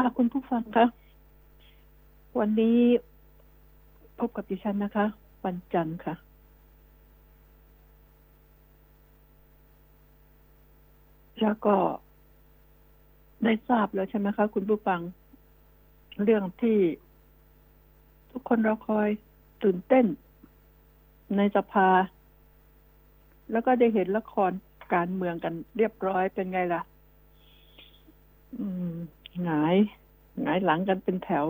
ค่ะ คุณผู้ฟังคะวันนี้พบกับดิฉันนะคะ วันจันทร์ค่ะ แล้วก็ได้ทราบแล้วใช่ไหมคะ คุณผู้ฟัง เรื่องที่ทุกคนเราคอยตื่นเต้น ในสภา แล้วก็ได้เห็นละครการเมืองกันเรียบร้อยเป็นไงล่ะ อืม หงายหงายหลังกันเป็นแถว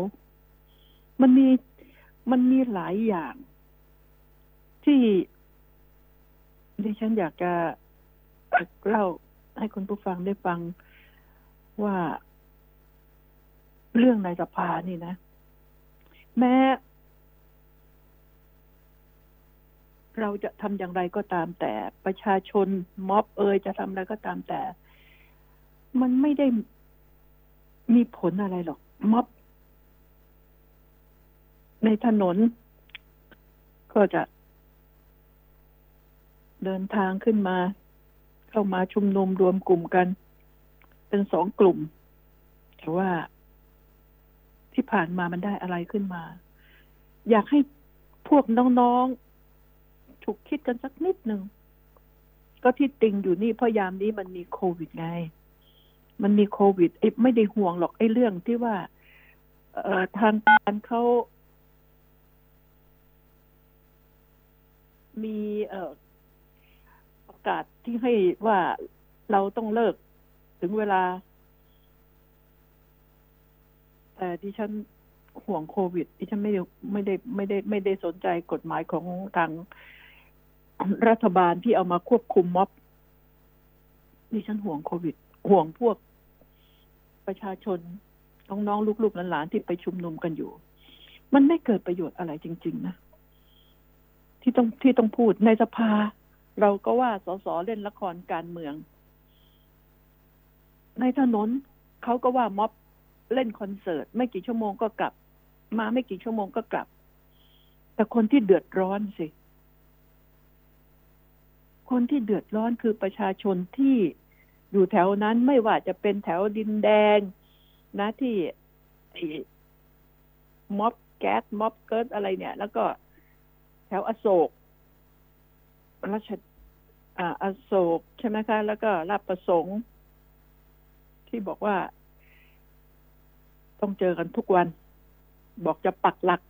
มันมีมันมีหลายอย่าง ที่ดิฉันอยากจะเล่าให้คุณผู้ฟังได้ฟังว่าเรื่องในสภานี่นะ แม้ เราจะทำอย่างไรก็ตามแต่ประชาชนม็อบเอยจะทำอะไรก็ตามแต่ มันไม่ได้ มีผลอะไรหรอกม็อบ ในถนน ก็จะ เดินทางขึ้นมา เข้ามาชุมนุมรวมกลุ่มกัน เป็นสองกลุ่ม แต่ว่าที่ผ่านมามันได้อะไรขึ้นมา อยากให้พวกน้องๆ ถูกคิดกันสักนิดหนึ่ง ก็ที่ติงอยู่นี่เพราะยามนี้มันมีโควิดไง มันมีโควิดไอ้ไม่ได้ห่วงหรอกไอ้เรื่องที่ว่า เออทางการเขามีเออประกาศที่ให้ว่าเราต้องเลิกถึงเวลา แต่ที่ฉันห่วงโควิดที่ฉันไม่ได้ไม่ได้ไม่ได้ ไม่ได้สนใจกฎหมายของทางรัฐบาลที่เอามาควบคุมม็อบดิฉันห่วงโควิด ห่วงพวก ประชาชนน้องๆลูกๆหลานๆที่ไปชุมนุมกันอยู่ มันไม่เกิดประโยชน์อะไรจริง ๆ นะ ที่ต้องที่ต้องพูดในสภา เราก็ว่าสสเล่นละครการเมือง ในถนนเขาก็ว่าม็อบเล่นคอนเสิร์ต ไม่กี่ชั่วโมงก็กลับ มาไม่กี่ชั่วโมงก็กลับ แต่คนที่เดือดร้อนสิ คนที่เดือดร้อนคือประชาชนที่ อยู่แถวนั้นไม่ว่าจะเป็นแถวดินแดง นะที่ม็อบแก๊สม็อบเกิร์ดอะไรเนี่ย แล้วก็แถวอโศกรัชอาอโศกใช่ไหมคะ แล้วก็รับประสงค์ ที่บอกว่า ต้องเจอกันทุกวัน บอกจะปักหลัก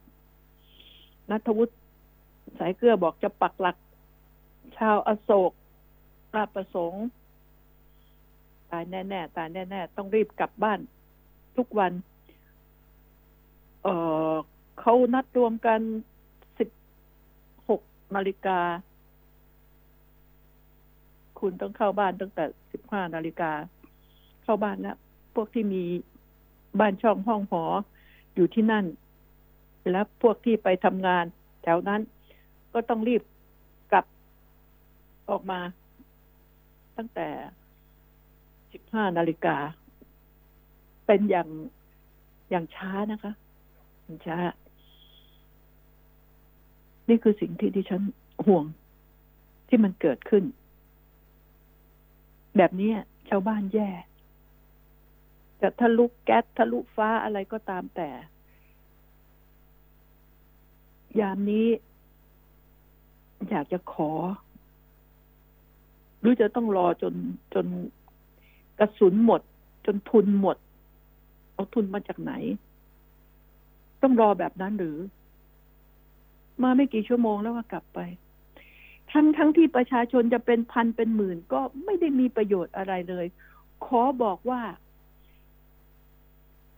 นัทวุฒิสายเกลือบอกจะปักหลัก ชาวอโศกราประสงค์ ตายแน่ๆตายแน่ๆต้องรีบกลับบ้านทุกวัน เออเขานัดรวมกันสิบหกนาฬิกา คุณต้องเข้าบ้านตั้งแต่สิบห้านาฬิกา เข้าบ้านแล้ว พวกที่มีบ้านช่องห้องหออยู่ที่นั่น แล้วพวกที่ไปทำงาน แถวนั้นก็ต้องรีบกลับออกมา ตั้งแต่ สิบห้านาฬิกา เป็นอย่างอย่างช้านะคะอย่างช้า นี่คือสิ่งที่ดิฉันห่วงที่มันเกิดขึ้น แบบนี้ชาวบ้านแย่ จะทะลุแก๊สทะลุฟ้าอะไรก็ตามแต่ ยามนี้ อยากจะขอ หรือจะต้องรอจนจน กระสุนหมด จนทุนหมด เอาทุนมาจากไหน ต้องรอแบบนั้นหรือ มาไม่กี่ชั่วโมงแล้วก็กลับไป ทั้งทั้งที่ประชาชนจะเป็นพันเป็นหมื่น ก็ไม่ได้มีประโยชน์อะไรเลย ขอบอกว่า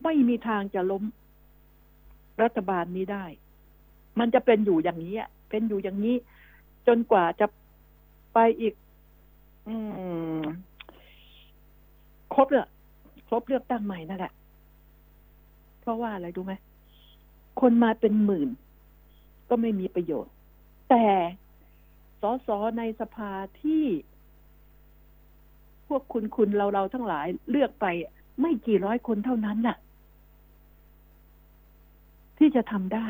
ไม่มีทางจะล้มรัฐบาลนี้ได้ มันจะเป็นอยู่อย่างนี้เป็นอยู่อย่างนี้ จนกว่าจะไปอีก อืม ครบเลยครบเลือกตั้งใหม่นั่นแหละ เพราะว่าอะไรดูไหมคนมาเป็นหมื่น ก็ไม่มีประโยชน์ แต่สสในสภาที่พวกคุณคุณเราเราทั้งหลายเลือกไปไม่กี่ร้อยคนเท่านั้นน่ะ ที่จะทำได้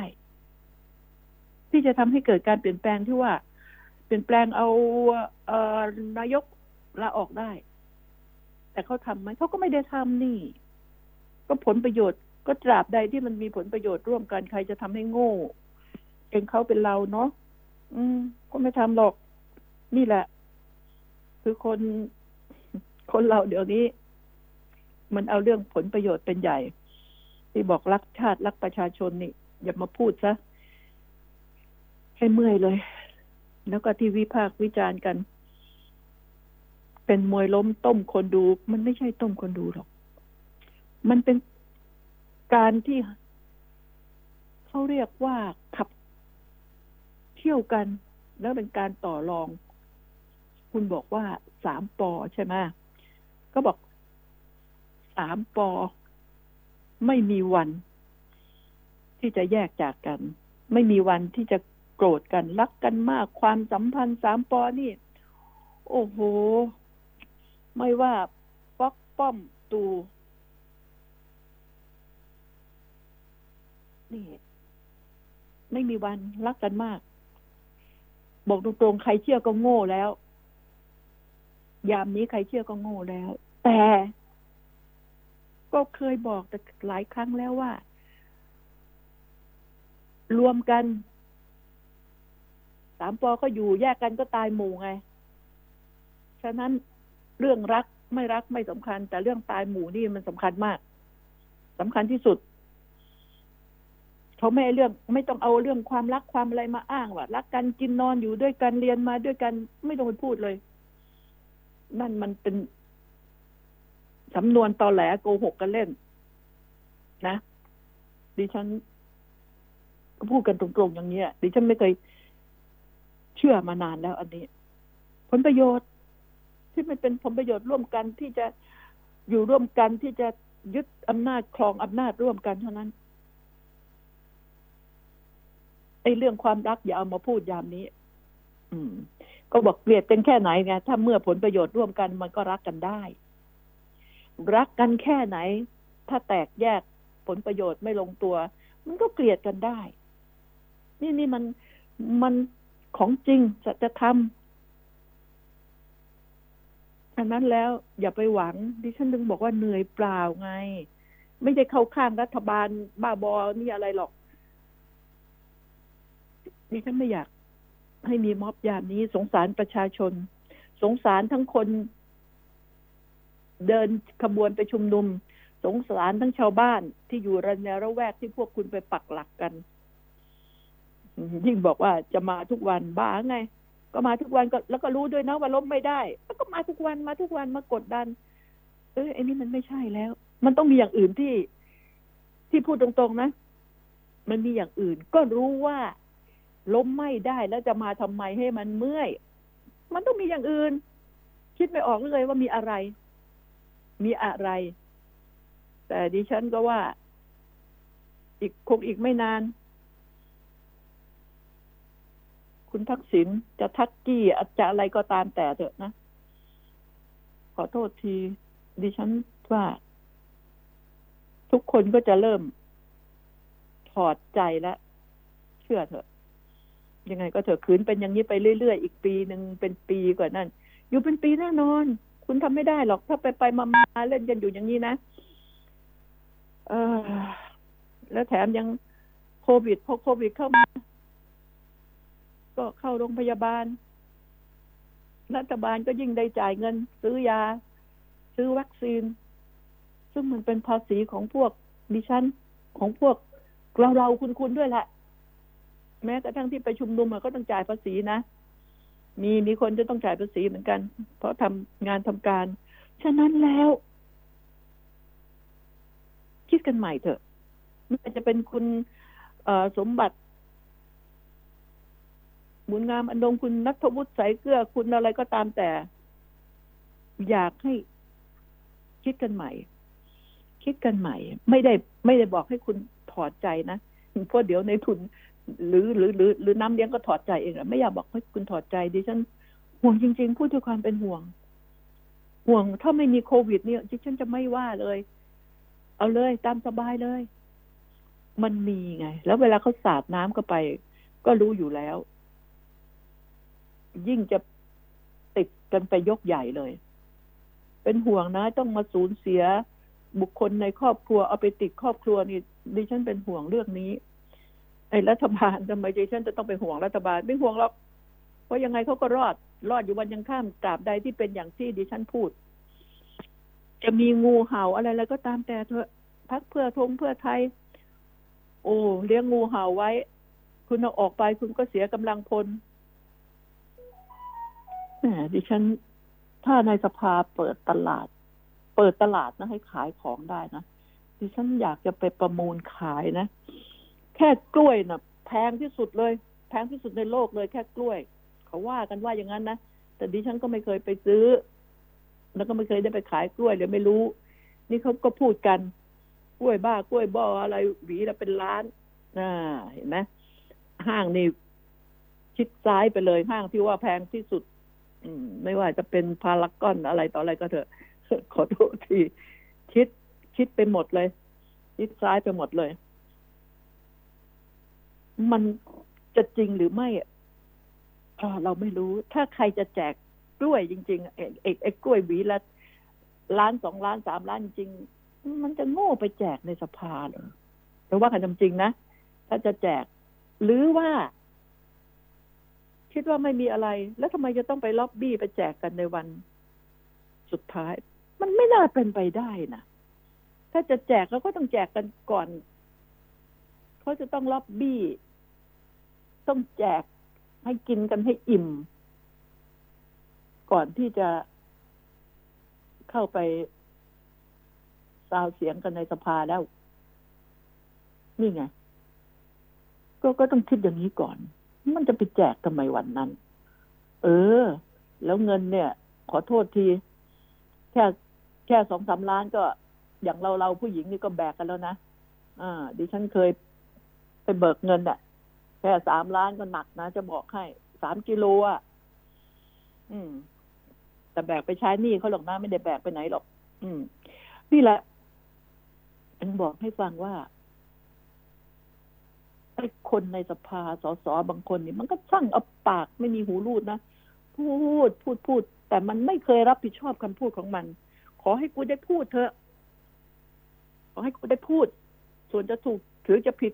ที่จะทำให้เกิดการเปลี่ยนแปลงที่ว่า เปลี่ยนแปลงเอาเออนายกลาออกได้ แต่เขาทำไหมเขาก็ไม่ได้ทำนี่ ก็ผลประโยชน์ก็ตราบใดที่มันมีผลประโยชน์ร่วมกันใครจะทำให้โง่เองเขาเป็นเราเนาะอืม ก็ไม่ทำหรอก นี่แหละ คือคน คนเราเดี๋ยวนี้ มันเอาเรื่องผลประโยชน์เป็นใหญ่ ที่บอกรักชาติรักประชาชนนี่ อย่ามาพูดซะให้เมื่อยเลย แล้วก็ที่วิพากษ์วิจารณ์กัน เป็นมวยล้มต้มคนดู มันไม่ใช่ต้มคนดูหรอก มันเป็นการที่เขาเรียกว่าขับเที่ยวกัน แล้วเป็นการต่อรอง คุณบอกว่าสามปอใช่ไหมก็บอกสามปอ ไม่มีวัน ที่จะแยกจากกัน ไม่มีวันที่จะโกรธกันรักกันมากความสัมพันธ์สามปอนี่ โอ้โห ไม่ว่าป๊อกป้อมตูนี่ไม่มีวันรักกันมาก บอกตรงๆ ใครเชื่อก็โง่แล้ว ยามนี้ใครเชื่อก็โง่แล้ว แต่ ก็เคยบอกแต่หลายครั้งแล้วว่า รวมกันสามปอก็อยู่แยกกันก็ตายหมู่ไง ฉะนั้น เรื่องรักไม่รักไม่สำคัญ แต่เรื่องตายหมู่นี่มันสำคัญมากสำคัญที่สุดเขาไม่เรื่องไม่ต้องเอาเรื่องความรักความอะไรมาอ้างว่ารักกันกินนอนอยู่ด้วยกันเรียนมาด้วยกันไม่ต้องไปพูดเลย นั่นมันเป็นสำนวนตอแหลโกหกกันเล่น นะดิฉันพูดกันตรงๆอย่างนี้ดิฉันไม่เคยเชื่อมานานแล้ว อันนี้ ผลประโยชน์ ที่มันเป็นผลประโยชน์ร่วมกันที่จะอยู่ร่วมกันที่จะยึดอำนาจครองอำนาจร่วมกันเท่านั้นไอ้เรื่องความรักอย่าเอามาพูดยามนี้ อืม ก็บอกเกลียดกันแค่ไหนไงถ้าเมื่อผลประโยชน์ร่วมกันมันก็รักกันได้ รักกันแค่ไหน ถ้าแตกแยกผลประโยชน์ไม่ลงตัว มันก็เกลียดกันได้ นี่นี่มันมันของจริงสัจธรรม อันนั้นแล้วอย่าไปหวัง ดิฉันถึงบอกว่าเหนื่อยเปล่าไง ไม่ได้เข้าข้างรัฐบาลบ้าบอนี่อะไรหรอกดิฉันไม่อยากให้มีม็อบยามนี้สงสารประชาชน สงสารทั้งคน เดินขบวนไปชุมนุม สงสารทั้งชาวบ้านที่อยู่ระแนระแวกที่พวกคุณไปปักหลักกัน ยิ่งบอกว่าจะมาทุกวันบ้าไง ก็มาทุกวันก็แล้วก็รู้ด้วยนะว่าล้มไม่ได้แล้วก็มาทุกวันมาทุกวันมากดดัน เออไอ้นี่มันไม่ใช่แล้ว มันต้องมีอย่างอื่นที่ ที่พูดตรงๆนะมันมีอย่างอื่น ก็รู้ว่าล้มไม่ได้แล้วจะมาทำไมให้มันเมื่อย มันต้องมีอย่างอื่น คิดไม่ออกเลยว่ามีอะไร มีอะไร แต่ดิฉันก็ว่า อีกคงอีกไม่นาน คุณทักษิณจะทักกี้อาจะอะไรก็ตามแต่เถอะนะ ขอโทษที ดิฉันว่า ทุกคนก็จะเริ่ม ถอดใจแล้วเชื่อเถอะ ยังไงก็เถอะคืนเป็นอย่างนี้ไปเรื่อยๆ อีกปีหนึ่งเป็นปีกว่านั้นอยู่เป็นปีแน่นอน คุณทำไม่ได้หรอก ถ้าไปไปมามาเล่นกันอยู่อย่างนี้นะเออแล้วแถมยังโควิดพอโควิดเข้ามา ก็เข้าโรงพยาบาล รัฐบาลก็ยิ่งได้จ่ายเงิน ซื้อยา ซื้อวัคซีน ซึ่งมันเป็นภาษีของพวกดิฉันของพวกเราเราคุณคุณด้วยแหละ แม้กระทั่งที่ไปชุมนุมก็ต้องจ่ายภาษีนะ มีมีคนจะต้องจ่ายภาษีเหมือนกัน เพราะทำงานทำการ ฉะนั้นแล้ว คิดกันใหม่เถอะไม่จะเป็นคุณสมบัติ บุญงามอันดงคุณนัทวุฒิสายเกลือคุณอะไรก็ตามแต่ อยากให้คิดกันใหม่ คิดกันใหม่ ไม่ได้ไม่ได้บอกให้คุณถอดใจนะเพราะเดี๋ยวในทุน หรือหรือหรือหรือน้ำเลี้ยงก็ถอดใจเองอะไม่อยากบอกให้คุณถอดใจดิฉันห่วงจริง ๆ พูดด้วยความเป็นห่วง ห่วงถ้าไม่มีโควิด เนี่ยดิฉันจะไม่ว่าเลย เอาเลยตามสบายเลย มันมีไง แล้วเวลาเขาสาดน้ำเข้าไป ก็รู้อยู่แล้ว ยิ่งจะติดกันไปยกใหญ่เลย เป็นห่วงนะต้องมาสูญเสียบุคคลในครอบครัวเอาไปติดครอบครัวนี่ดิฉันเป็นห่วงเรื่องนี้ไอ้รัฐบาลทำไมดิฉันจะต้องไปห่วงรัฐบาลไม่ห่วงหรอกเพราะยังไงเขาก็รอด รอดอยู่วันยังข้ามตราบใดที่เป็นอย่างที่ดิฉันพูด จะมีงูเห่าอะไรแล้วก็ตามแต่เถอะพักเพื่อทงเพื่อไทย โอ้เลี้ยงงูเห่าไว้ คุณเอาออกไปคุณก็เสียกำลังพล แหมดิฉัน ถ้าในสภาเปิดตลาด เปิดตลาดนะให้ขายของได้นะดิฉันอยากจะไปประมูลขายนะ แค่กล้วยนะแพงที่สุดเลย แพงที่สุดในโลกเลยแค่กล้วย เขาว่ากันว่าอย่างนั้นนะแต่ดิฉันก็ไม่เคยไปซื้อ แล้วก็ไม่เคยได้ไปขายกล้วยเลยไม่รู้ นี่เขาก็พูดกันกล้วยบ้ากล้วยบออะไรหวีละเป็นล้านน่าเห็นไหมห้างนี่ชิดซ้ายไปเลยห้างที่ว่าแพงที่สุด ไม่ว่าจะเป็นพารากอนอะไรต่ออะไรก็เถอะ ขอโทษทีชิดชิดไปหมดเลยชิดซ้ายไปหมดเลย มันจะจริงหรือไม่อะเราไม่รู้ ถ้าใครจะแจกกล้วยจริงๆไอ้ไอ้ไอ้กล้วยหวีละล้านสองล้านสามล้านจริง มันจะโง่ไปแจกในสภาเหรอแต่ว่ากันจริงนะ ถ้าจะแจก หรือว่า คิดว่าไม่มีอะไร แล้วทำไมจะต้องไปล็อบบี้ไปแจกกันในวัน สุดท้าย มันไม่น่าเป็นไปได้นะถ้าจะแจกเราก็ต้องแจกกันก่อน เขาจะต้องล็อบบี้ ต้องแจกให้กินกันให้อิ่ม ก่อนที่จะเข้าไปซาวเสียงกันในสภาแล้ว นี่ไง ก็ก็ต้องคิดอย่างนี้ก่อน มันจะไปแจกทำไมวันนั้น เออ แล้วเงินเนี่ย ขอโทษที แค่แค่สองสาล้านก็ อย่างเราเราผู้หญิงนี่ก็แบกกันแล้วนะอ่า ดิฉันเคยไปเบิกเงินอะแค่สามล้านก็หนักนะ จะบอกให้สามกิโลอะอืม แต่แบกไปใช้หนี้เขาหรอกนะไม่ได้แบกไปไหนหรอก อืม นี่แหละฉันบอกให้ฟังว่า้คนในสภาสสบางคนนี่มันก็ช่างเอาปากไม่มีหูรูดนะ พูดพูดพูด แต่มันไม่เคยรับผิดชอบคำพูดของมัน ขอให้กูได้พูดเถอะขอให้กูได้พูด ส่วนจะถูกถือจะผิด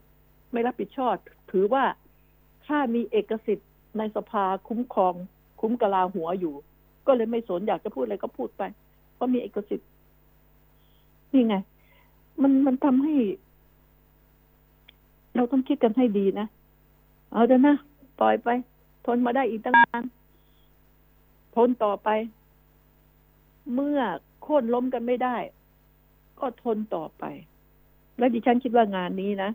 ไม่รับผิดชอบ ถือว่าถ้ามีเอกสิทธิ์ในสภาคุ้มครอง คุ้มกะลาหัวอยู่ ก็เลยไม่สนอยากจะพูดอะไรก็พูดไปเพราะมีเอกสิทธิ์นี่ไง มันมันทำให้ เราต้องคิดกันให้ดีนะ เอาเถอะนะ ปล่อยไป ทนมาได้อีกตั้งนานทนต่อไป เมื่อโค่นล้มกันไม่ได้ ก็ทนต่อไป และดิฉันคิดว่างานนี้นะ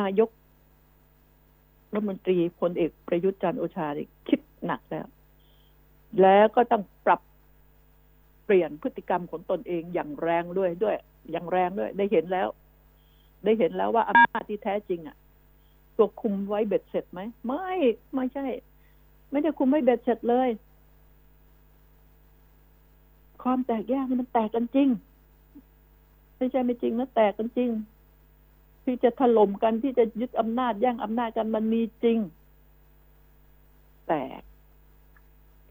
นายกรัฐมนตรีพลเอกประยุทธ์จันโอชาคิดหนักแล้ว แล้วก็ต้องปรับเปลี่ยนพฤติกรรมของตนเองอย่างแรงด้วยด้วย อย่างแรงด้วย ได้เห็นแล้ว ได้เห็นแล้วว่าอำนาจที่แท้จริง อะ ตัวคุมไว้เบ็ดเสร็จไหมไม่ไม่ใช่ ไม่ได้คุมไว้เบ็ดเสร็จเลย ความแตกแยกมันแตกกันจริง ไม่ใช่ไม่จริงนะแตกกันจริง ที่จะถล่มกันที่จะยึดอำนาจแย่งอำนาจกันมันมีจริง แต่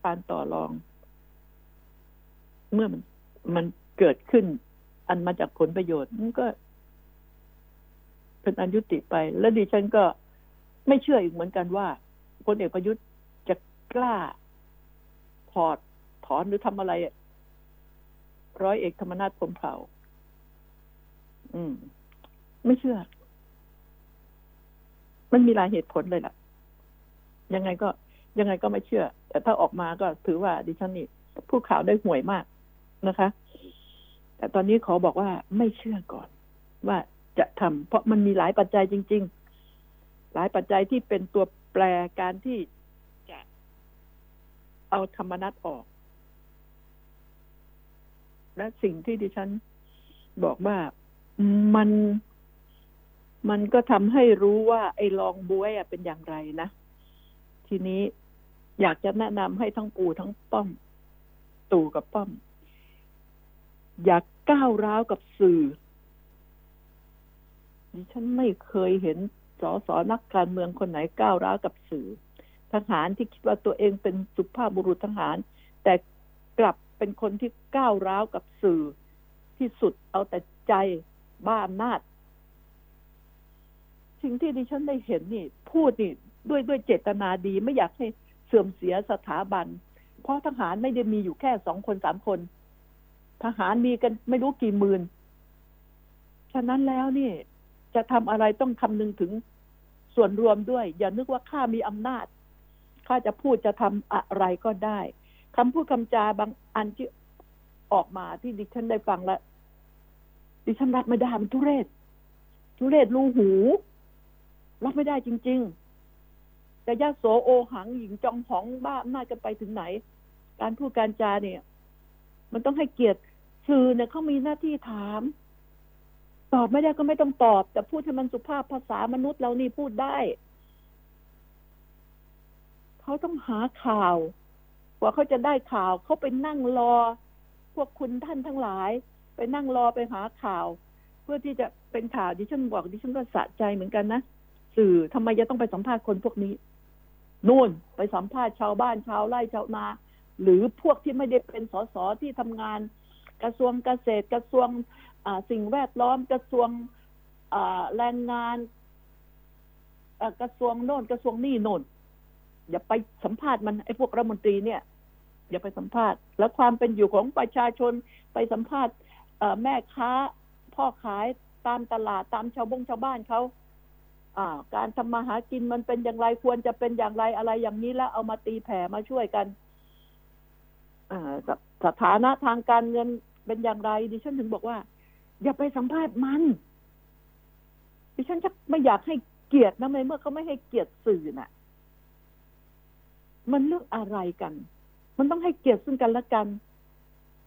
การต่อรอง เมื่อมันมันเกิดขึ้น อันมาจากผลประโยชน์มันก็ เป็นอันยุติไป แล้วดิฉันก็ไม่เชื่ออีกเหมือนกันว่าพลเอกประยุทธ์จะกล้าถอดถอนหรือทำอะไร ร้อยเอกธรรมนัฐพรมเผ่า อืม ไม่เชื่อ มันมีหลายเหตุผลเลยล่ะ ยังไงก็ยังไงก็ไม่เชื่อ แต่ถ้าออกมาก็ถือว่าดิฉันนี่ผู้ข่าวได้ห่วยมากนะคะ แต่ตอนนี้ขอบอกว่าไม่เชื่อก่อน ว่า จะทำเพราะมันมีหลายปัจจัยจริง ๆ หลายปัจจัยที่เป็นตัวแปรการที่จะเอาธรรมนัตออก และสิ่งที่ดิฉันบอกว่ามันมันก็ทำให้รู้ว่า ไอ้ลองบวยเป็นอย่างไรนะ ทีนี้อยากจะแนะนำให้ทั้งปู่ทั้งป้อม ตู่กับป้อม อยากก้าวร้าวกับสื่อ ดิฉันไม่เคยเห็นสสนักการเมืองคนไหนก้าวร้าวกับสื่อ ทหารที่คิดว่าตัวเองเป็นสุภาพบุรุษทหาร แต่กลับเป็นคนที่ก้าวร้าวกับสื่อ ที่สุดเอาแต่ใจบ้าอำนาจ สิ่งที่ดิฉันได้เห็นนี่ พูดนี่ด้วยด้วยเจตนาดีไม่อยากให้เสื่อมเสียสถาบัน เพราะทหารไม่ได้มีอยู่แค่สองคนสามคน ทหารมีกันไม่รู้กี่หมื่น ฉะนั้นแล้วนี่ จะทำอะไรต้องคำนึงถึงส่วนรวมด้วย อย่านึกว่าข้ามีอำนาจข้าจะพูดจะทำอะไรก็ได้คำพูดคำจาบางอันที่ออกมาที่ดิฉันได้ฟังแล้วดิฉันรับไม่ได้มันทุเรศ ทุเรศรูหู รับไม่ได้จริง ๆ แต่ยาโสโอหังหญิงจองหองบ้าอำนาจกันไปถึงไหน การพูดการจาเนี่ย มันต้องให้เกียรติสื่อเนี่ยเขามีหน้าที่ถาม ตอบไม่ได้ก็ไม่ต้องตอบ แต่พูดให้มันสุภาพภาษามนุษย์เรานี่พูดได้ เขาต้องหาข่าว กว่าเขาจะได้ข่าว เขาไปนั่งรอ พวกคุณท่านทั้งหลาย ไปนั่งรอไปหาข่าว เพื่อที่จะเป็นข่าวดิฉันบอกดิฉันก็สะใจเหมือนกันนะสื่อทำไมจะต้องไปสัมภาษณ์คนพวกนี้นู่นไปสัมภาษณ์ชาวบ้านชาวไร่ชาวนา หรือพวกที่ไม่ได้เป็นสสที่ทำงาน กระทรวงเกษตรกระทรวง สิ่งแวดล้อมกระทรวงแรงงานกระทรวงโน่นกระทรวงนี่โน่นอย่าไปสัมภาษณ์มันไอ้พวกรัฐมนตรีเนี่ย อย่าไปสัมภาษณ์ แล้วความเป็นอยู่ของประชาชนไปสัมภาษณ์แม่ค้าพ่อขายตามตลาดตามชาวบงชาวบ้านเขาการทำมาหากินมันเป็นอย่างไรควรจะเป็นอย่างไรอะไรอย่างนี้แล้วเอามาตีแผ่มาช่วยกันสถานะทางการเงินเป็นอย่างไรดิฉันถึงบอกว่า อย่าไปสัมภาษณ์มันดิฉันจะไม่อยากให้เกียรตินะในเมื่อเขาไม่ให้เกียรติสื่อน่ะ มันเรื่องอะไรกัน มันต้องให้เกียรติซึ่งกันและกัน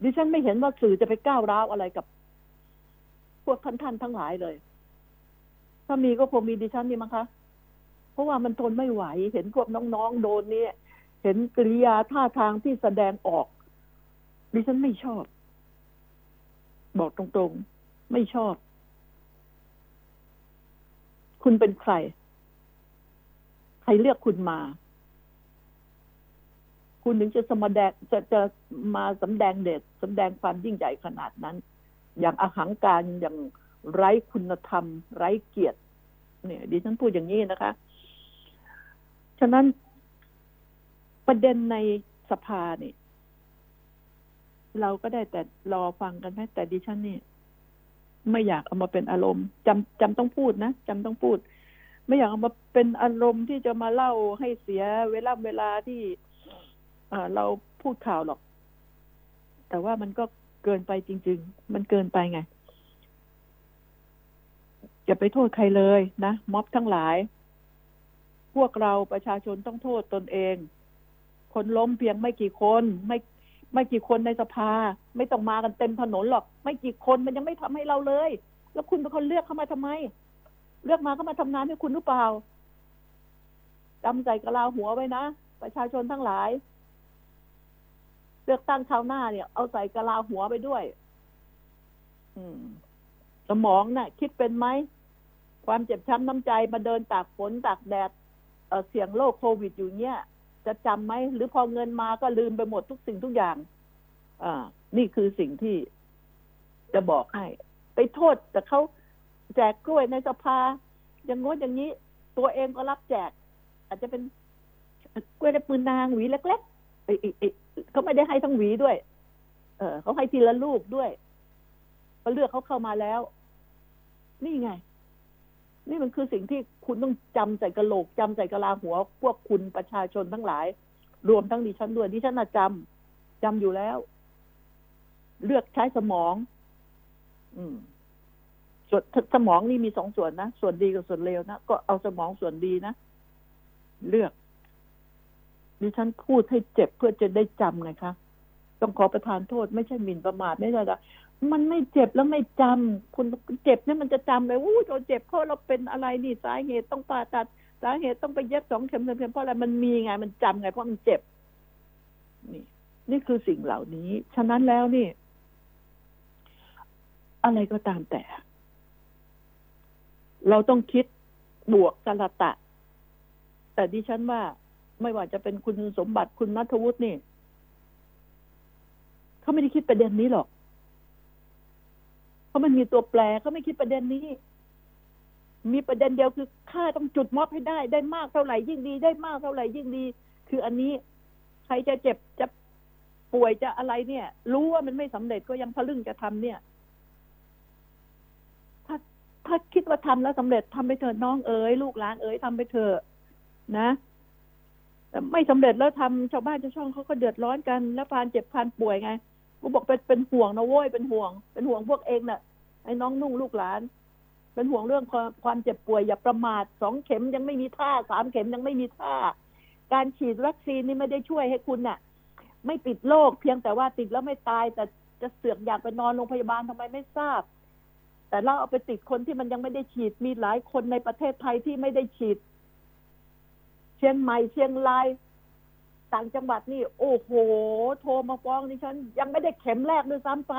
ดิฉันไม่เห็นว่าสื่อจะไปก้าวร้าวอะไรกับ พวกท่านท่านทั้งหลายเลย ถ้ามีก็คงมีดิฉันนี่มั้งคะ เพราะว่ามันทนไม่ไหว เห็นพวกน้องๆโดนเนี่ย เห็นกริยาท่าทางที่แสดงออก ดิฉันไม่ชอบ บอกตรงๆ ไม่ชอบ คุณเป็นใคร ใครเลือกคุณมา คุณถึงจะสมแดงจะจะมาสำแดงเด็ดสำแดงความยิ่งใหญ่ขนาดนั้น อย่างอาหังการอย่างไร้คุณธรรม ไร้เกียรติ เนี่ย ดิฉันพูดอย่างนี้นะคะ ฉะนั้นประเด็นในสภาเนี่ยเราก็ได้แต่รอฟังกันนะแต่ดิฉันนี่ ไม่อยากเอามาเป็นอารมณ์จำจำต้องพูดนะจำต้องพูด ไม่อยากเอามาเป็นอารมณ์ที่จะมาเล่าให้เสียเวลาเวลาที่เราพูดข่าวหรอก แต่ว่ามันก็เกินไปจริง ๆ มันเกินไปไงอย่าไปโทษใครเลยนะม็อบทั้งหลาย พวกเราประชาชนต้องโทษตนเอง คนล้มเพียงไม่กี่คน ไม่ ไม่กี่คนในสภา ไม่ต้องมากันเต็มถนนหรอก ไม่กี่คนมันยังไม่ทำให้เราเลย แล้วคุณเป็นคนเลือกเข้ามาทำไม เลือกมาเข้ามาทำงานให้คุณหรือเปล่าจำใจกระลาหัวไว้นะประชาชนทั้งหลาย เลือกตั้งคราวหน้าเนี่ย เอาใส่กระลาหัวไปด้วย อืมสมองนะ่ะ คิดเป็นไหมความเจ็บช้ำน้ำใจมาเดินตากฝนตากแดดเเสี่ยงโรคโควิดอยู่เนี้ย จะจำไหมหรือพอเงินมาก็ลืมไปหมดทุกสิ่งทุกอย่าง อ่า นี่คือสิ่งที่จะบอกให้ ไปโทษแต่เขาแจกกล้วยในสภา อย่างง้นอย่างนี้ ตัวเองก็รับแจก อาจจะเป็นกล้วยในปืนนางหวีเล็กๆเขาไม่ได้ให้ทั้งหวีด้วย เออเขาให้ทีละลูกด้วยเขาเลือกเขาเข้ามาแล้ว นี่ไง นี่มันคือสิ่งที่คุณต้องจำใส่กระโหลกจำใส่กระลาหัวพวกคุณประชาชนทั้งหลาย รวมทั้งดิฉันด้วยดิฉันน่ะจำจำอยู่แล้ว เลือกใช้สมอง อืม ส่วนสมองนี่มีสองส่วนนะส่วนดีกับส่วนเลวนะก็เอาสมองส่วนดีนะเลือกดิฉันพูดให้เจ็บเพื่อจะได้จำไงคะต้องขอประทานโทษ ไม่ใช่หมิ่นประมาทไม่ใช่ละ มันไม่เจ็บแล้วไม่จำคุณเจ็บเนี่ยมันจะจำเลยอู้เราเจ็บเพราะเราเป็นอะไรนี่สาเหตุต้องผ่าตัดสาเหตุต้องไปเย็บสองเข็มเพียงเพราะอะไรมันมีไงมันจำไงเพราะมันเจ็บ นี่ นี่คือสิ่งเหล่านี้ ฉะนั้นแล้วนี่ อะไรก็ตามแต่ เราต้องคิดบวกสลตะ แต่ดิฉันว่าไม่ว่าจะเป็นคุณสมบัติคุณนัทวุฒินี่เขาไม่ได้คิดประเด็นนี้หรอก เพราะมันมีตัวแปรเขาไม่คิดประเด็นนี้ มีประเด็นเดียวคือค่าต้องจุดม็อบให้ได้ ได้มากเท่าไหร่ยิ่งดี ได้มากเท่าไหร่ยิ่งดี คืออันนี้ใครจะเจ็บจะป่วยจะอะไรเนี่ย รู้ว่ามันไม่สำเร็จก็ยังทะลึ่งจะทำเนี่ย ถ้าถ้าคิดว่าทำแล้วสำเร็จทำไปเถอะน้องเอ๋ยลูกหลานเอ๋ยทำไปเถอะนะแต่ไม่สำเร็จแล้วทำชาวบ้านชาวช่องเขาก็เดือดร้อนกัน แล้วพานเจ็บพานป่วยไง กูบอกเป็นเป็นห่วงนะโว้ยเป็นห่วง เป็นห่วงพวกเองน่ะไอ้น้องนุ่งลูกหลาน เป็นห่วงเรื่องความความเจ็บป่วยอย่าประมาทสองเข็มยังไม่มีท่าสามเข็มยังไม่มีท่า การฉีดวัคซีนนี่ไม่ได้ช่วยให้คุณน่ะ ไม่ติดโรคเพียงแต่ว่าติดแล้วไม่ตาย แต่จะเสือกอยากไปนอนโรงพยาบาลทำไมไม่ทราบ แต่เราเอาไปติดคนที่มันยังไม่ได้ฉีดมีหลายคนในประเทศไทยที่ไม่ได้ฉีด เชียงใหม่เชียงราย ต่างจังหวัดนี่ โอ้โห โทรมาฟ้องดิฉัน ยังไม่ได้เข็มแรกด้วยซ้ำไป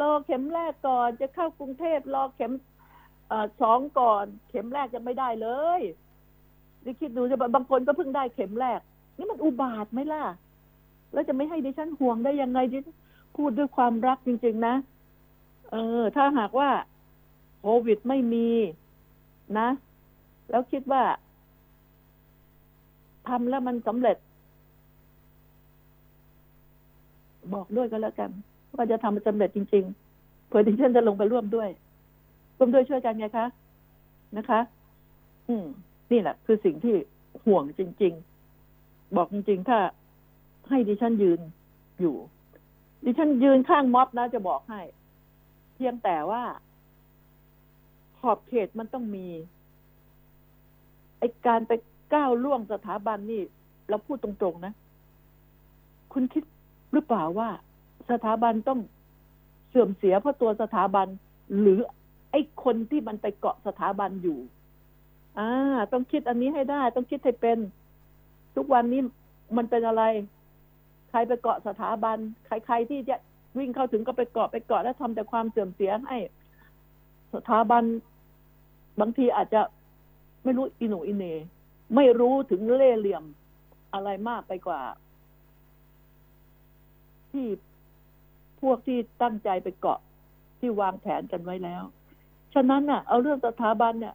รอเข็มแรกก่อนจะเข้ากรุงเทพรอเข็มอสองก่อน เข็มแรกยังไม่ได้เลยนี่คิดดูจะบางคนก็เพิ่งได้เข็มแรก นี่มันอุบาทไหมล่ะ แล้วจะไม่ให้ดิฉันห่วงได้ยังไงดิพูดด้วยความรักจริง ๆ นะ เออ ถ้าหากว่าโควิดไม่มีนะ แล้วคิดว่าทำแล้วมันสำเร็จ บอกด้วยก็แล้วกัน ว่าจะทำมันสำเร็จจริง ๆ เพื่อที่ฉันจะลงไปร่วมด้วย ร่วมด้วยช่วยกันไงคะนะคะ อืม นี่แหละ คือสิ่งที่ห่วงจริง ๆ บอกจริงๆ ถ้าให้ดิฉันยืนอยู่ ดิฉันยืนข้างม็อบนะจะบอกให้ เพียงแต่ว่า ขอบเขตมันต้องมีไอการไปก้าวล่วงสถาบันนี่ เราพูดตรงๆนะ คุณคิด หรือเปล่าว่าสถาบันต้องเสื่อมเสียเพราะตัวสถาบัน หรือไอ้คนที่มันไปเกาะสถาบันอยู่ อ่า ต้องคิดอันนี้ให้ได้ ต้องคิดให้เป็น ทุกวันนี้มันเป็นอะไร ใครไปเกาะสถาบัน ใครๆที่จะวิ่งเข้าถึงก็ไปเกาะไปเกาะแล้วทำแต่ความเสื่อมเสียให้สถาบันบางทีอาจจะไม่รู้อินูอินเน ไม่รู้ถึงเล่เหลี่ยมอะไรมากไปกว่า ที่พวกที่ตั้งใจไปเกาะที่วางแผนกันไว้แล้ว ฉะนั้นน่ะ เอาเรื่องสถาบันเนี่ย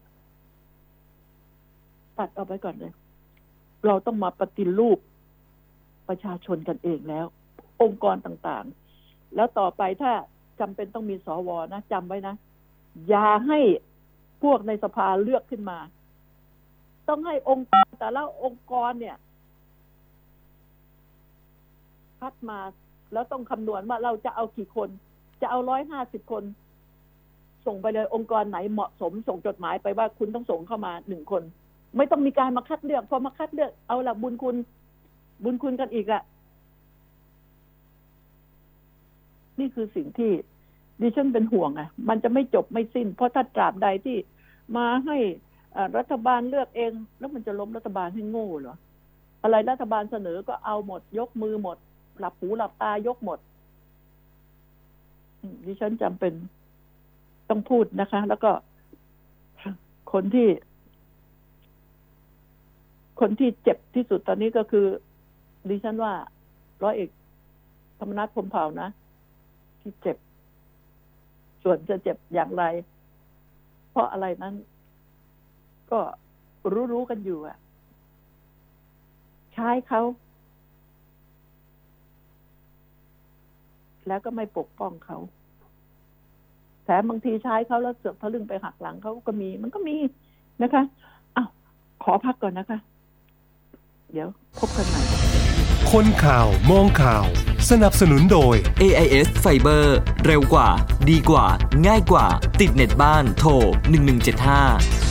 ตัดออกไปก่อนเลย เราต้องมาปฏิรูปประชาชนกันเองแล้ว องค์กรต่างๆ แล้วต่อไปถ้าจำเป็นต้องมีสวนะจำไว้นะ อย่าให้พวกในสภาเลือกขึ้นมา ต้องให้องค์กรแต่ละองค์กรเนี่ยคัดมา แล้วต้องคำนวณว่าเราจะเอากี่คน จะเอาร้อยห้าสิบคน ส่งไปเลยองค์กรไหนเหมาะสม ส่งจดหมายไปว่าคุณต้องส่งเข้ามาหนึ่งคน ไม่ต้องมีการมาคัดเลือกพอมาคัดเลือกเอาละบุญคุณ บุญคุณกันอีกอะนี่คือสิ่งที่ดิฉันเป็นห่วงอะมันจะไม่จบไม่สิ้น เพราะถ้าตราบใดที่มาให้รัฐบาลเลือกเอง แล้วมันจะล้มรัฐบาลให้โง่เหรออะไรรัฐบาลเสนอก็เอาหมดยกมือหมด หลับหูหลับตายกหมดดิฉันจำเป็นต้องพูดนะคะ แล้วก็คนที่ คนที่เจ็บที่สุดตอนนี้ก็คือ ดิฉันว่า ร้อยเอกธรรมนัฐพมเผ่านะ ที่เจ็บ ส่วนจะเจ็บอย่างไร เพราะอะไรนั้น ก็รู้ๆกันอยู่อะใช้เขา แล้วก็ไม่ปกป้องเขาแถมบางทีใช้เขาแล้วเสือกทะลึ่งไปหักหลังเขาก็มี มันก็มีนะคะอ้าวขอพักก่อนนะคะ เดี๋ยวพบกันใหม่ คนข่าวมองข่าว สนับสนุนโดย AIS Fiber เร็วกว่า ดีกว่า ง่ายกว่า ติดเน็ตบ้านโทร1175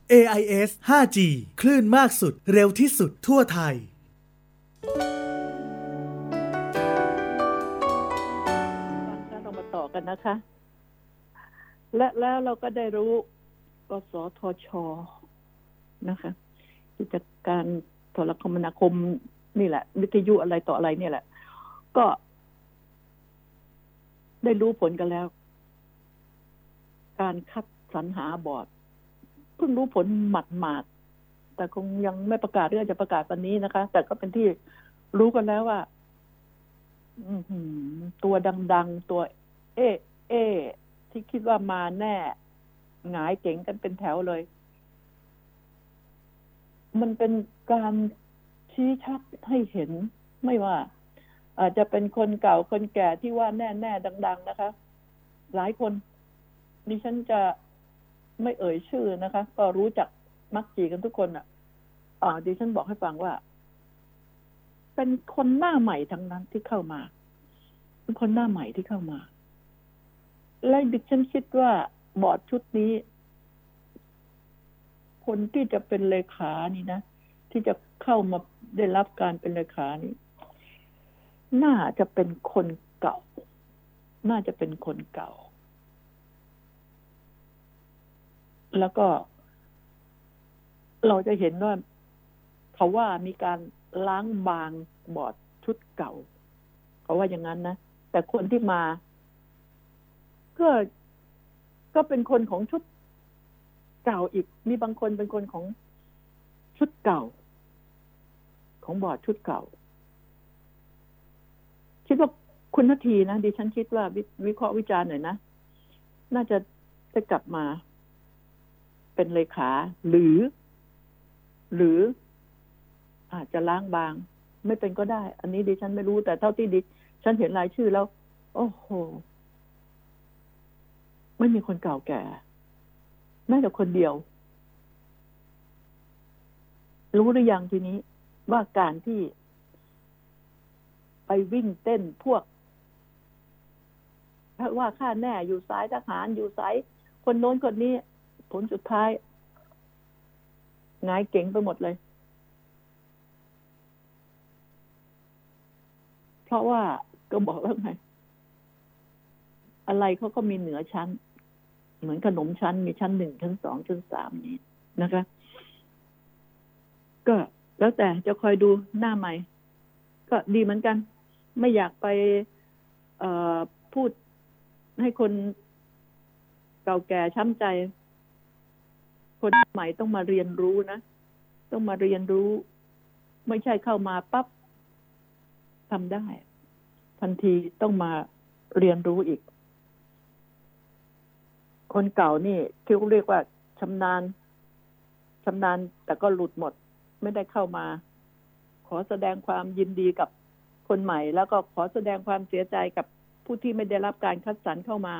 AIS 5G คลื่นมากสุด เร็วที่สุดทั่วไทยฟังกันเรามาต่อกันนะคะ และแล้วเราก็ได้รู้กสทช นะคะ กิจการโทรคมนาคมนี่แหละ วิทยุอะไรต่ออะไรเนี่ยแหละ ก็ ได้รู้ผลกันแล้ว การคัดสรรหาบอร์ด พิ่งรู้ผลหมัดหมาดๆแต่คงยังไม่ประกาศเรื่องจะประกาศวันนี้นะคะ แต่ก็เป็นที่รู้กันแล้วว่าตัวดัง ๆ ตัว เอเอที่คิดว่ามาแน่หงายเจ๋งกันเป็นแถวเลย มันเป็นการชี้ชัดให้เห็นไม่ว่า อาจจะเป็นคนเก่าคนแก่ที่ว่าแน่แน่ดัง ๆ นะคะ หลายคนดิฉันจะ ไม่เอ่ยชื่อนะคะ ก็รู้จักมักจีกันทุกคนอะอ่าดิฉันบอกให้ฟังว่า เป็นคนหน้าใหม่ทั้งนั้นที่เข้ามา เป็นคนหน้าใหม่ที่เข้ามา และดิฉันคิดว่าบอร์ดชุดนี้ คนที่จะเป็นเลขานี่นะที่จะเข้ามาได้รับการเป็นเลขานี่น่าจะเป็นคนเก่า น่าจะเป็นคนเก่า แล้วก็ เราจะเห็นว่าเขาว่ามีการล้างบางบอร์ดชุดเก่า เขาว่าอย่างนั้นนะ แต่คนที่มา ก็ก็เป็นคนของชุดเก่าอีก มีบางคนเป็นคนของชุดเก่า ของบอร์ดชุดเก่า คิดว่าคุณนาทีนะดิฉันคิดว่าวิวิเคราะห์วิจารณ์หน่อยนะ น่าจะจะกลับมา เป็นเลขา หรือ หรืออาจจะล้างบาง ไม่เป็นก็ได้ อันนี้ดิฉันไม่รู้แต่เท่าที่ดิฉันเห็นรายชื่อแล้ว โอ้โห ไม่มีคนเก่าแก่แม้แต่คนเดียว รู้หรือยังทีนี้ ว่าการที่ไปวิ่งเต้นพวกว่าข้าแน่อยู่สายทหารอยู่สายคนโน้นคนนี้ ผลสุดท้ายหายเก่งไปหมดเลย เพราะว่าก็บอกแล้วไง อะไรเขาก็มีเหนือชั้น เหมือนขนมชั้น มีชั้นหนึ่งชั้นสองชั้นสามนี้นะคะ ก็แล้วแต่จะคอยดูหน้าใหม่ ก็ดีเหมือนกัน ไม่อยากไปพูดให้คนเก่าแก่ช้ำใจ คนใหม่ต้องมาเรียนรู้นะ ต้องมาเรียนรู้ ไม่ใช่เข้ามาปั๊บทำได้ ทันทีต้องมาเรียนรู้อีก คนเก่านี่ที่เขาเรียกว่าชำนาญชำนาญแต่ก็หลุดหมด ไม่ได้เข้ามา ขอแสดงความยินดีกับคนใหม่ แล้วก็ขอแสดงความเสียใจกับผู้ที่ไม่ได้รับการคัดสรรเข้ามา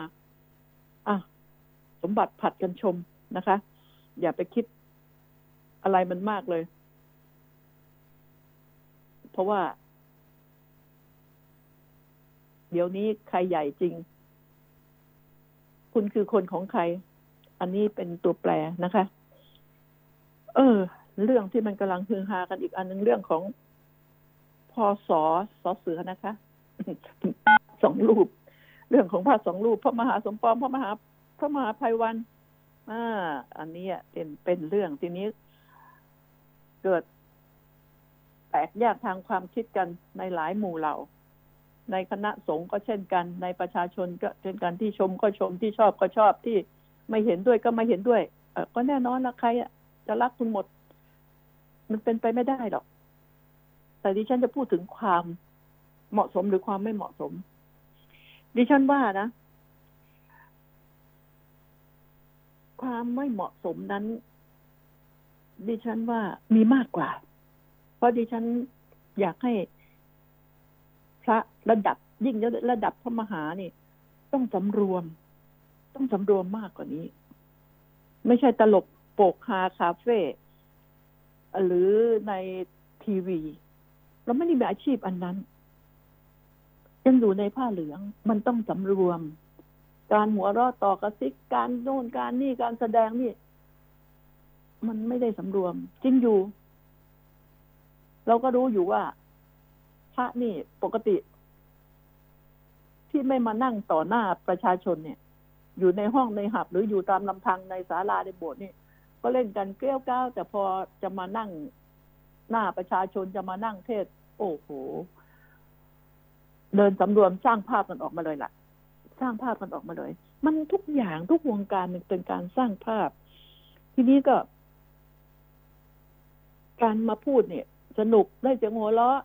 อะสมบัติผัดกันชมนะคะ อย่าไปคิดอะไรมันมากเลย เพราะว่า เดี๋ยวนี้ใครใหญ่จริง คุณคือคนของใคร อันนี้เป็นตัวแปรนะคะ เออ เรื่องที่มันกำลังฮือฮากันอีกอันหนึงเรื่องของพอสอสอเสือนะคะสองรูป เรื่องของพระสองรูป พระมหาสมปองพระมหา พระมหาภัยวัน อ่าอันนี้เป็นเป็นเรื่องทีนี้ เกิด แตกแยกทางความคิดกันในหลายหมู่เหล่า ในคณะสงฆ์ก็เช่นกัน ในประชาชนก็เช่นกันที่ชมก็ชมที่ชอบก็ชอบที่ไม่เห็นด้วยก็ไม่เห็นด้วยเออก็แน่นอนละใครจะรักคุณหมด มันเป็นไปไม่ได้หรอก แต่ดิฉันจะพูดถึงความเหมาะสมหรือความไม่เหมาะสม ดิฉันว่านะ ความไม่เหมาะสมนั้น ดิฉันว่ามีมากกว่า เพราะดิฉันอยากให้พระระดับยิ่งระดับพระมหานี่ ต้องสำรวม ต้องสำรวมมากกว่านี้ ไม่ใช่ตลกโปกฮาคาเฟ่หรือในทีวี เราไม่ได้มีอาชีพอันนั้น ยังอยู่ในผ้าเหลืองมันต้องสำรวม การหัวเราะต่อกระซิกการโน่นการนี่การแสดงนี่ มันไม่ได้สำรวม จริงอยู่ เราก็รู้อยู่ว่า พระนี่ปกติ ที่ไม่มานั่งต่อหน้าประชาชนเนี่ย อยู่ในห้องในหับ หรืออยู่ตามลำพังในศาลาในโบสถ์นี่ก็เล่นกันเกลี้ยวก้าวแต่พอจะมานั่งหน้าประชาชนจะมานั่งเทศ โอ้โห เดินสำรวมสร้างภาพกันออกมาเลยล่ะ สร้างภาพกันออกมาเลย มันทุกอย่างทุกวงการมันเป็นการสร้างภาพ ทีนี้ก็ การมาพูดเนี่ย สนุกได้เสียงหัวเราะ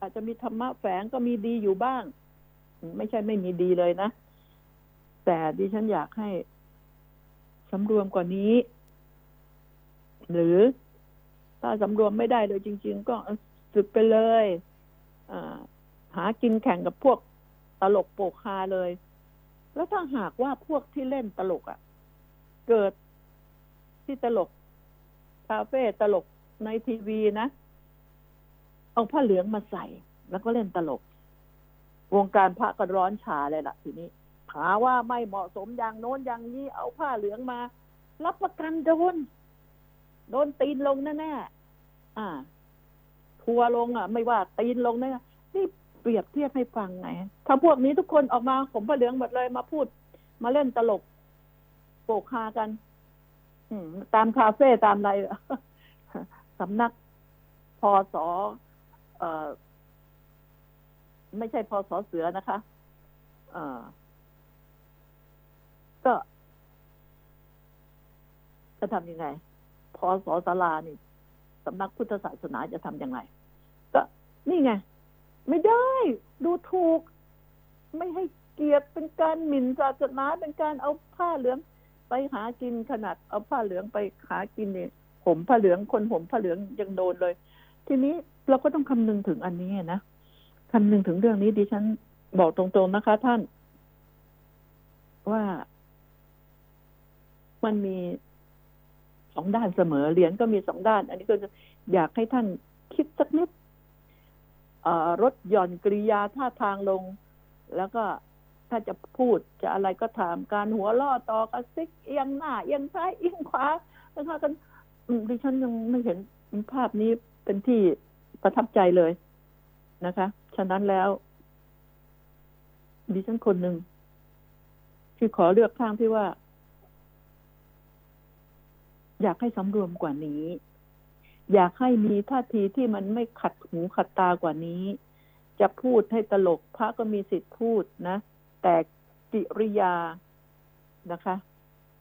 อาจจะมีธรรมะแฝงก็มีดีอยู่บ้าง ไม่ใช่ไม่มีดีเลยนะ แต่ดิฉันอยากให้สำรวมกว่านี้ หรือถ้าสำรวมไม่ได้เลยจริง ๆ ก็สึกไปเลยหากินแข่งกับพวก ตลกโปกคาเลย แล้วถ้าหากว่าพวกที่เล่นตลกอะ่ะ เกิดที่ตลกคาเฟ่ตลกในทีวีนะเอาผ้าเหลืองมาใส่ แล้วก็เล่นตลก วงการพระก็ร้อนฉาเลยล่ะ ทีนี้หาว่าไม่เหมาะสมอย่างโน้นอย่างนี้เอาผ้าเหลืองมา รับประกันโดนโดนตีนลงแน่ๆอ่า ทัวลงอะ ไม่ว่าตีนลงแน่นี่ เปรียบเทียบให้ฟังไง ถ้าพวกนี้ทุกคนออกมาผมผ้าเหลืองหมดเลยมาพูด มาเล่นตลกโปกฮากัน อืม ตามคาเฟ่ตามอะไรสำนักพอสอเออไม่ใช่พอสอเสือนะคะเออก็ จะทำยังไงพอสอสารานี่สำนักพุทธศาสนาจะทำยังไง ก็นี่ไง ไม่ได้ ดูถูก ไม่ให้เกียรติเป็นการหมิ่นศาสนาเป็นการเอาผ้าเหลืองไปหากินขนาดเอาผ้าเหลืองไปหากินเนี่ยผมผ้าเหลืองคนผมผ้าเหลืองยังโดนเลย ทีนี้เราก็ต้องคำนึงถึงอันนี้นะคำนึงถึงเรื่องนี้ดิฉันบอกตรงๆนะคะ ท่าน ว่ามันมีสองด้านเสมอเหรียญก็มีสองด้าน อันนี้ก็อยากให้ท่านคิดสักนิด รถหย่อนกริยาท่าทางลง แล้วก็ถ้าจะพูดจะอะไรก็ถามการหัวล่อต่อกระซิกเอียงหน้า เอียงซ้ายเอียงขวาแล้วกันดิฉันยังไม่เห็นภาพนี้เป็นที่ประทับใจเลยนะคะ ฉะนั้นแล้วดิฉันคนหนึ่งที่ขอเลือกทางที่ว่า อยากให้สำรวมกว่านี้ อยากให้มีท่าทีที่มันไม่ขัดหูขัดตากว่านี้ จะพูดให้ตลกพระก็มีสิทธิ์พูดนะ แต่กิริยานะคะ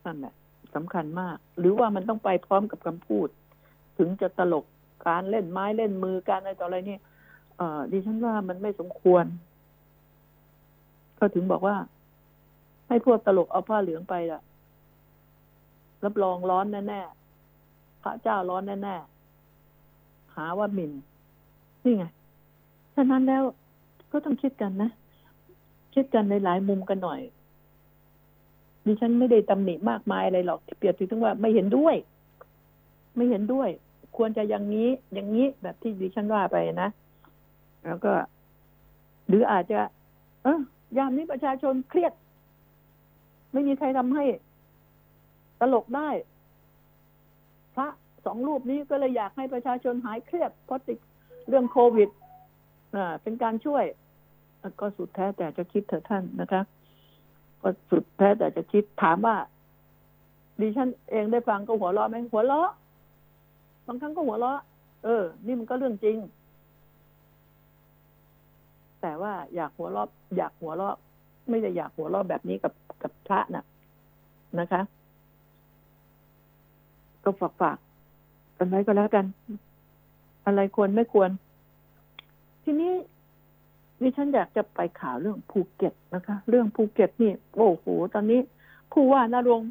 นั่นแหละสำคัญมาก หรือว่ามันต้องไปพร้อมกับคำพูด ถึงจะตลกการเล่นไม้เล่นมือการอะไรต่ออะไรนี่เออดิฉันว่ามันไม่สมควร ก็ถึงบอกว่า ให้พวกตลกเอาผ้าเหลืองไปละรับรองร้อนแน่ๆพระเจ้าร้อนแน่ๆ หาว่าหมิ่นนี่ไงฉะนั้นแล้วก็ต้องคิดกันนะ คิดกันในหลายมุมกันหน่อยดิฉันไม่ได้ตำหนิมากมายอะไรหรอกเปรียบถึงว่าไม่เห็นด้วย ไม่เห็นด้วย ควรจะอย่างนี้ อย่างนี้แบบที่ดิฉันว่าไปนะ แล้วก็ หรืออาจจะ เออยามนี้ประชาชนเครียด ไม่มีใครทำให้ ตลกได้ พระ สองรูปนี้ก็เลยอยากให้ประชาชนหายเครียดเพราะติดเรื่องโควิดอ่าเป็นการช่วย ก็สุดแท้แต่จะคิดเถอะท่านนะคะก็สุดแท้แต่จะคิดถามว่าดิฉันเองได้ฟังก็หัวเราะไหมหัวเราะบางครั้งก็หัวเราะ เออ นี่มันก็เรื่องจริง แต่ว่าอยากหัวเราะอยากหัวเราะไม่ได้อยากหัวเราะแบบนี้กับกับพระนะ่ะนะคะ ก็ฝากฝาก กันไว้ก็แล้วกัน อะไรควรไม่ควร ทีนี้ดิฉันอยากจะไปข่าวเรื่องภูเก็ตนะคะ เรื่องภูเก็ตนี่โอ้โหตอนนี้ผู้ว่านารง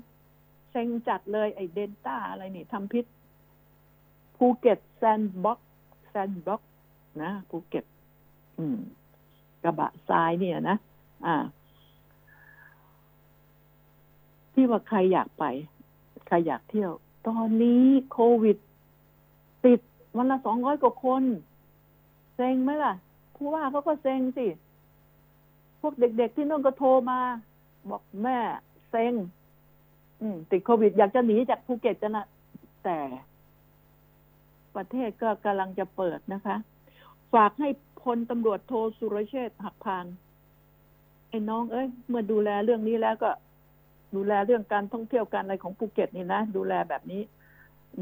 เซ็งจัดเลยไอ้เดนต้าอะไรนี่ทำพิษภูเก็ต sandbox sandbox นะภูเก็ตกระบะทรายเนี่ยนะอ่า ที่ว่าใครอยากไป ใครอยากเที่ยว ตอนนี้โควิด ติดวันละสองร้อยกว่าคนเซ็งไหมล่ะผู้ว่าเขาก็เซ็งสิ พวกเด็กๆที่นู่นก็โทรมา บอกแม่เซ็งติดโควิด อยากจะหนีจากภูเก็ตกันนะแต่ประเทศก็กำลังจะเปิดนะคะ ฝากให้พลตำรวจโทสุรเชษฐ์หักพานไอ้น้องเอ้ย เมื่อดูแลเรื่องนี้แล้วก็ ดูแลเรื่องการท่องเที่ยวการอะไรของภูเก็ตนี่นะ ดูแลแบบนี้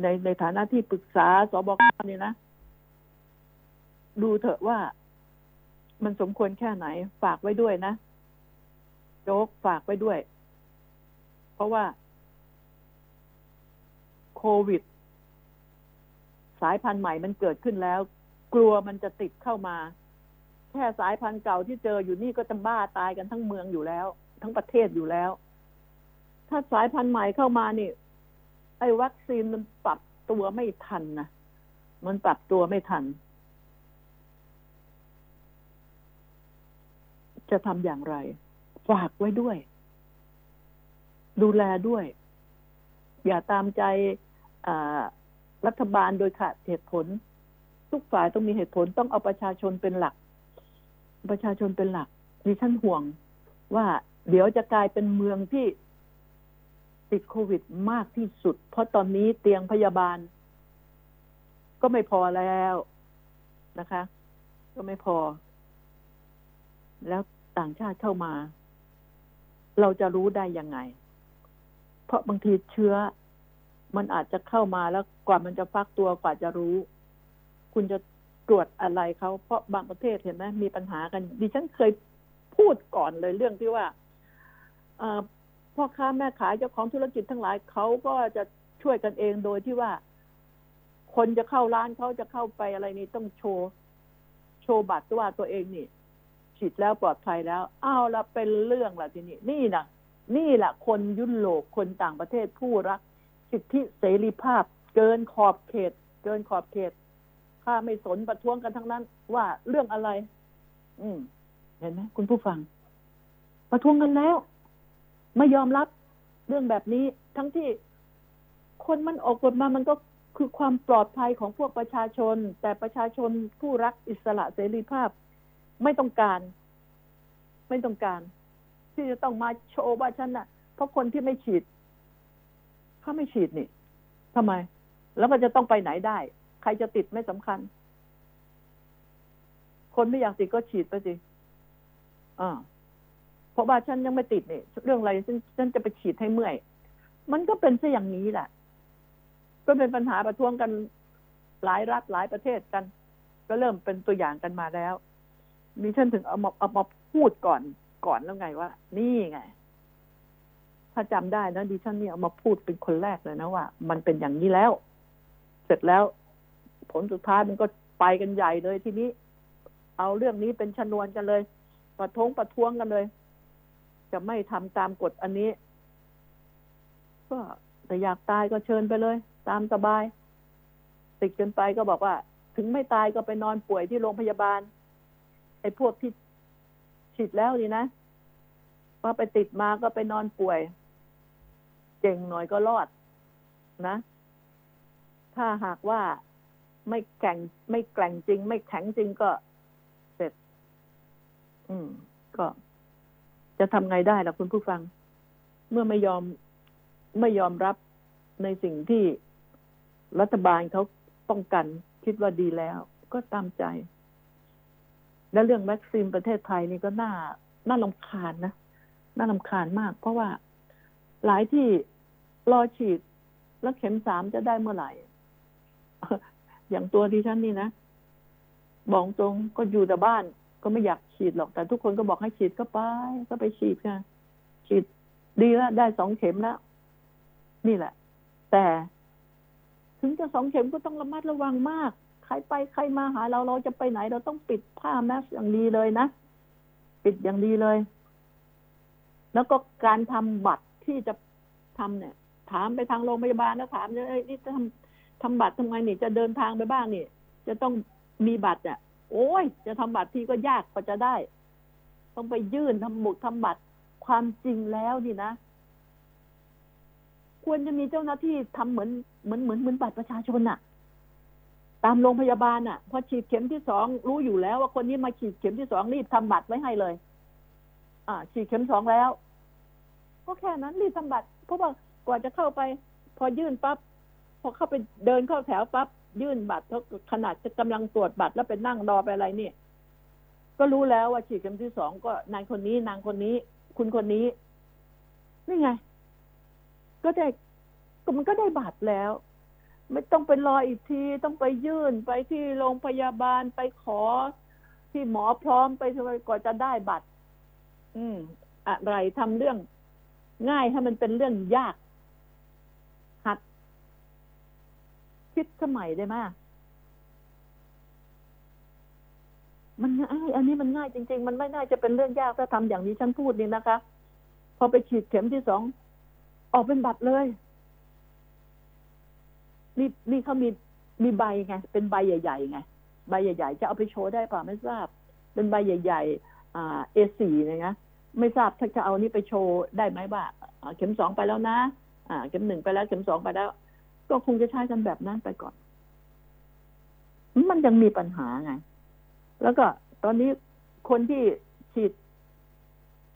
ในในฐานะที่ปรึกษาสบคเนี่ยนะ ดูเถอะว่ามันสมควรแค่ไหน ฝากไว้ด้วยนะโจ๊กฝากไว้ด้วย เพราะว่า โควิด สายพันธุ์ใหม่มันเกิดขึ้นแล้ว กลัวมันจะติดเข้ามา แค่สายพันธุ์เก่าที่เจออยู่นี่ก็จะบ้าตายกันทั้งเมืองอยู่แล้ว ทั้งประเทศอยู่แล้ว ถ้าสายพันธุ์ใหม่เข้ามานี่ ไอ้วัคซีนมันปรับตัวไม่ทันนะมันปรับตัวไม่ทัน จะทำอย่างไร ฝากไว้ด้วย ดูแลด้วย อย่าตามใจรัฐบาลโดยขาดเหตุผล ทุกฝ่ายต้องมีเหตุผลต้องเอาประชาชนเป็นหลัก ประชาชนเป็นหลักดิฉันห่วงว่าเดี๋ยวจะกลายเป็นเมืองที่ ติดโควิดมากที่สุด เพราะตอนนี้เตียงพยาบาล ก็ไม่พอแล้วนะคะ ก็ไม่พอ แล้วต่างชาติเข้ามา เราจะรู้ได้ยังไง เพราะบางทีเชื้อ มันอาจจะเข้ามาแล้วกว่ามันจะฟักตัวกว่าจะรู้ คุณจะตรวจอะไรเขาเพราะบางประเทศเห็นไหมมีปัญหากัน ดิฉันเคยพูดก่อนเลยเรื่องที่ว่า พ่อค้าแม่ขายเจ้าของธุรกิจทั้งหลายเขาก็จะช่วยกันเองโดยที่ว่า คนจะเข้าร้านเขาจะเข้าไปอะไรนี่ต้องโชว์ โชว์บัตรว่าตัวเองนี่ฉีดแล้วปลอดภัยแล้วอ้าวล้วเป็นเรื่องละทีนี้นี่นะนี่แหละคนยุโรปคนต่างประเทศผู้รัก สิทธิเสรีภาพ เกินขอบเขต เกินขอบเขตข้าไม่สนประท้วงกันทั้งนั้น ว่าเรื่องอะไร อืม เห็นไหมคุณผู้ฟัง ประท้วงกันแล้ว ไม่ยอมรับเรื่องแบบนี้ ทั้งที่คนมันออกกฎมามันก็คือความปลอดภัยของพวกประชาชน แต่ประชาชนผู้รักอิสระเสรีภาพ ไม่ต้องการ ไม่ต้องการ ที่จะต้องมาโชว์ว่าฉันน่ะ เพราะคนที่ไม่ฉีดเขาไม่ฉีดนี่ทำไม แล้วมันจะต้องไปไหนได้ ใครจะติดไม่สำคัญ คนไม่อยากติดก็ฉีดไปสิอ่า ราะว่าฉันยังไม่ติดเนี่ยเรื่องอะไรฉันฉันจะไปฉีดให้เมื่อย มันก็เป็นซะอย่างนี้แหละ ก็เป็นปัญหาประท้วงกันหลายรัฐหลายประเทศกัน ก็เริ่มเป็นตัวอย่างกันมาแล้ว มีฉันถึงเอามาเอามาพูดก่อนก่อนแล้วไงว่า นี่ไง ถ้าจำได้นะดิฉันนี่เอามาพูดเป็นคนแรกเลยนะว่า มันเป็นอย่างนี้แล้ว เสร็จแล้ว ผลสุดท้ายมันก็ไปกันใหญ่เลยทีนี้ เอาเรื่องนี้เป็นชนวนกันเลย ประท้วงประท้วงกันเลย จะไม่ทำตามกฎอันนี้ ก็แต่อยากตายก็เชิญไปเลย ตามสบาย ติดกันไปก็บอกว่า ถึงไม่ตายก็ไปนอนป่วยที่โรงพยาบาลไอ้พวกที่ฉีดแล้วนี่นะว่าไปติดมาก็ไปนอนป่วยเก่งหน่อยก็รอดนะ ถ้าหากว่าไม่แข่งไม่แกร่งจริง ไม่แข็งจริงก็เสร็จ อืม ก็ จะทำไงได้ล่ะคุณผู้ฟัง เมื่อไม่ยอมไม่ยอมรับในสิ่งที่รัฐบาลเขาป้องกันคิดว่าดีแล้ว ก็ตามใจ และเรื่องวัคซีนประเทศไทยนี่ก็น่าน่าลำคาญนะน่าลำคาญมาก เพราะว่าหลายที่รอฉีดแล้วเข็มสามจะได้เมื่อไหร่ อย่างตัวดิฉันนี่นะบอกตรงก็อยู่แต่บ้าน ก็ไม่อยากฉีดหรอกแต่ทุกคนก็บอกให้ฉีดก็ไป ก็ไปฉีดค่ะ ฉีดดีแล้วได้สองเข็มแล้วนี่แหละ แต่ถึงจะสองเข็มก็ต้องระมัดระวังมาก ใครไปใครมาหาเราเราจะไปไหน เราต้องปิดผ้าแมสอย่างดีเลยนะ ปิดอย่างดีเลย แล้วก็การทำบัตรที่จะทำเนี่ย ถามไปทางโรงพยาบาลแล้วถามเลยนี่จะทำทำบัตรทำไงนี่จะเดินทางไปบ้างนี่ จะต้องมีบัตรอะ โอ้ย จะทำบัตรทีก็ยากกว่าจะได้ ต้องไปยื่นทำหมุกทำบัตรความจริงแล้วนี่นะ ควรจะมีเจ้าหน้าที่ทำเหมือนเหมือนเหมือนเหมือนบัตรประชาชนอะตามโรงพยาบาลอะพอฉีดเข็มที่สองรู้อยู่แล้ว ว่าคนนี้มาฉีดเข็มที่สองรีบทำบัตรไว้ให้เลย อ่า ฉีดเข็มสองแล้ว ก็แค่นั้นรีบทำบัตรเพราะว่ากว่าจะเข้าไป พอยื่นปั๊บพอเข้าไปเดินเข้าแถวปั๊บ ยื่นบัตรเขาขนาดจะกำลังตรวจบัตรแล้วไปนั่งรอไปอะไรเนี่ย ก็รู้แล้วว่าฉีดเข็มที่สองก็นายคนนี้นางคนนี้ คุณคนนี้ นี่ไง ก็ได้ก็มันก็ได้บัตรแล้ว ไม่ต้องไปรออีกที ต้องไปยื่นไปที่โรงพยาบาลไปขอ ที่หมอพร้อมไปทำไมก่อนจะได้บัตร อืม อะไรทำเรื่องง่ายให้มันเป็นเรื่องยาก หัด คิดสมัยได้ไหมมันง่าย อันนี้มันง่ายจริง ๆ มันไม่น่าจะเป็นเรื่องยากถ้าทำอย่างนี้ฉันพูดนี่นะคะ พอไปฉีดเข็มที่สองออกเป็นบัตรเลย นี่นี่เขามีมีใบไง เป็นใบใหญ่ๆไง ใบใหญ่ ๆ จะเอาไปโชว์ได้ป่ะไม่ทราบ เป็นใบใหญ่ ๆ อ่า A4 นะนะไม่ทราบถ้าจะเอานี่ไปโชว์ได้ไหมว่าเข็มสองไปแล้วนะ อ่า เข็มหนึ่งไปแล้ว เข็มสองไปแล้ว ก็คงจะใช้กันแบบนั้นไปก่อน มันยังมีปัญหาไง แล้วก็ตอนนี้คนที่ฉีด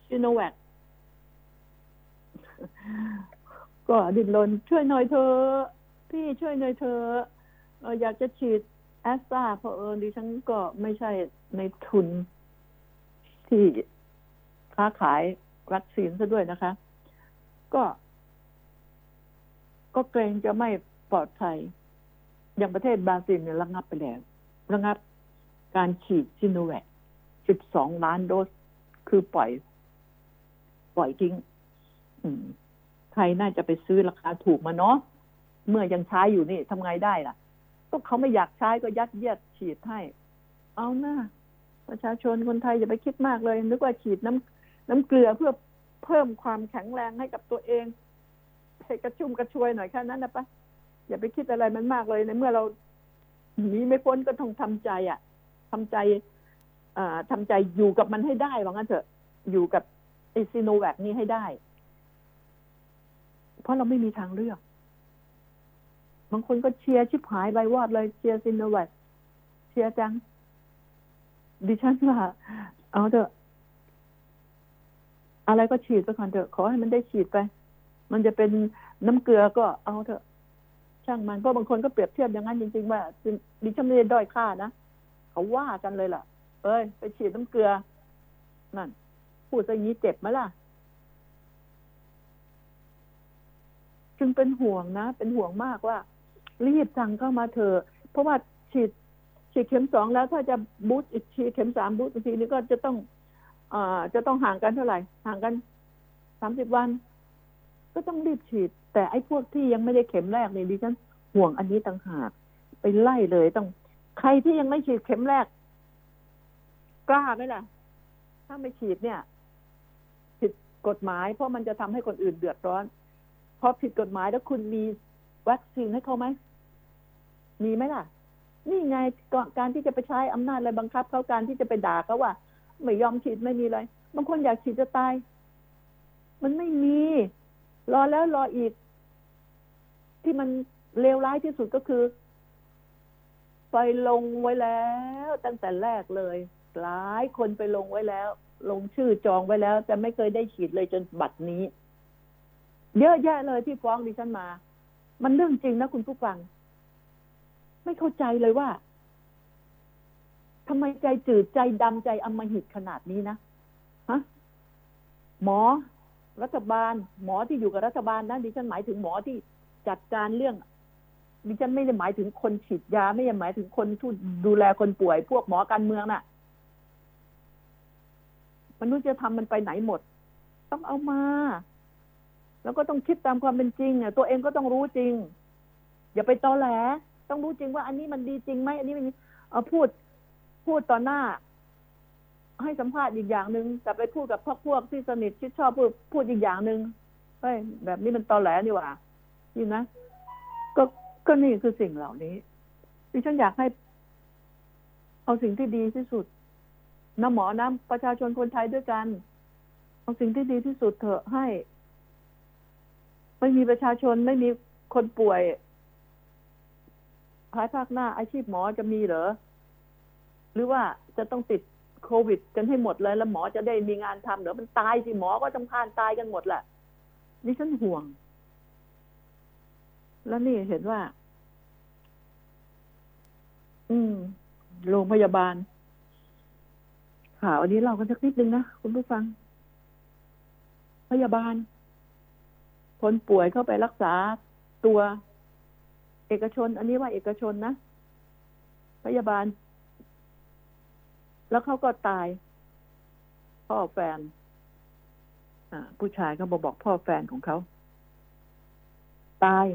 ซิโนแวคก็ดิ้นรนช่วยหน่อยเธอ พี่ช่วยหน่อยเธอะเอ่ออยากจะฉีดแอสตราเพราะเออดิฉันก็ไม่ใช่ในทุนที่ค้าขายวัคซีนซะด้วยนะคะ ก็ ก็เกรงจะไม่ปลอดภัย อย่างประเทศบราซิลเนี่ยระงับไปแล้ว ระงับการฉีดซิโนแวค12 ล้านโดส คือปล่อย ปล่อยทิ้งอืมใครน่าจะไปซื้อราคาถูกมาเนาะ เมื่อยังใช้อยู่นี่ทำไงได้ล่ะ ก็เขาไม่อยากใช้ก็ยัดเยียดฉีดให้ เอาหน้าประชาชนคนไทยอย่าไปคิดมากเลย นึกว่าฉีดน้ำน้ำเกลือเพื่อเพิ่มความแข็งแรงให้กับตัวเอง ให้กระชุ่มกระชวยหน่อยแค่นั้นนะปะอย่าไปคิดอะไรมันมากเลยในเมื่อเราหนีไม่พ้นก็ต้องทำใจอะทำใจอ่าทำใจอยู่กับมันให้ได้ว่างั้นเถอะ อยู่กับไอซีโนแวคนี้ให้ได้ เพราะเราไม่มีทางเลือก บางคนก็เชียร์ชิบหายใบวอดเลยเชียร์ซีโนแวคเชียร์จัง ดิฉันว่าเอาเถอะ อะไรก็ฉีดไปก่อนเถอะ ขอให้มันได้ฉีดไป มันจะเป็นน้ำเกลือก็เอาเถอะ ช่างมันเพราะบางคนก็เปรียบเทียบอย่างนั้นจริงๆว่าดิฉันไม่ได้ด้อยค่านะเขาว่ากันเลยล่ะ เอ้ย ไปฉีดน้ำเกลือ นั่น พูดอย่างนี้เจ็บไหมล่ะ จึงเป็นห่วงนะ เป็นห่วงมากว่า รีบสั่งเข้ามาเถอะเพราะว่าฉีดฉีดเข็มสองแล้วถ้าจะบูสต์อีกทีเข็มสามบูสต์อีกทีนี้ก็จะต้องอ่าจะต้องห่างกันเท่าไหร่ ห่างกันสามสิบวัน ก็ต้องรีบฉีด แต่ไอ้พวกที่ยังไม่ได้เข็มแรกเนี่ยดิฉันห่วงอันนี้ต่างหากไปไล่เลยต้อง ใครที่ยังไม่ฉีดเข็มแรก กล้าไหมล่ะ ถ้าไม่ฉีดเนี่ย ผิดกฎหมาย เพราะมันจะทำให้คนอื่นเดือดร้อนพราะผิดกฎหมายแล้วคุณมีวัคซีนให้เขาไหมมีไหมล่ะ นี่ไงก่อนการที่จะไปใช้อำนาจอะไรบังคับเขาการที่จะไปด่าเขาว่า ไม่ยอมฉีดไม่มีอะไรบางคนอยากฉีดจะตาย มันไม่มี รอแล้วรออีก ที่มันเลวร้ายที่สุดก็คือ ไปลงไว้แล้ว ตั้งแต่แรกเลย หลายคนไปลงไว้แล้ว ลงชื่อจองไว้แล้ว แต่ไม่เคยได้ฉีดเลยจนบัดนี้ เยอะแยะเลยที่ฟ้องดิฉันมา มันเรื่องจริงนะคุณผู้ฟัง ไม่เข้าใจเลยว่าทำไมใจจืดใจดำใจอำมหิตขนาดนี้นะฮะหมอ รัฐบาล หมอที่อยู่กับรัฐบาลนะดิฉันหมายถึงหมอที่จัดการเรื่องดิฉันไม่ได้หมายถึงคนฉีดยา ไม่ได้หมายถึงคนที่ดูแลคนป่วย พวกหมอการเมืองน่ะมนุษยธรรมมันไปไหนหมด ต้องเอามา แล้วก็ต้องคิดตามความเป็นจริงอะตัวเองก็ต้องรู้จริง อย่าไปตอแหล ต้องรู้จริงว่า อันนี้มันดีจริงไหมอันนี้มันเอาพูด พูดต่อหน้า ให้สัมภาษณ์อีกอย่างหนึ่งแต่ไปพูดกับพวกพวกที่สนิทที่ชอบพูดพูดอีกอย่างหนึ่งเฮ้ยแบบนี้มันตอแหลนี่หว่านี่นะก็ก็นี่คือสิ่งเหล่านี้ดิฉันอยากให้ เอาสิ่งที่ดีที่สุดนะหมอนะประชาชนคนไทยด้วยกัน เอาสิ่งที่ดีที่สุดเถอะให้ ไม่มีประชาชนไม่มีคนป่วยภายภาคหน้าอาชีพหมอจะมีเหรอ หรือว่าจะต้องติด โควิดกันให้หมดเลย แล้วหมอจะได้มีงานทำเหรอมันตายสิหมอก็จำพานตายกันหมดแหละนี่ฉันห่วง แล้วนี่เห็นว่า อืม โรงพยาบาลข่าวอันนี้เล่ากันสักนิดนึงนะ คุณผู้ฟัง พยาบาล คนป่วยเข้าไปรักษาตัว เอกชน อันนี้ว่าเอกชนนะพยาบาล แล้วเขาก็ตายพ่อแฟนผู้ชายเขาบอกบอกพ่อแฟนของเขา ตาย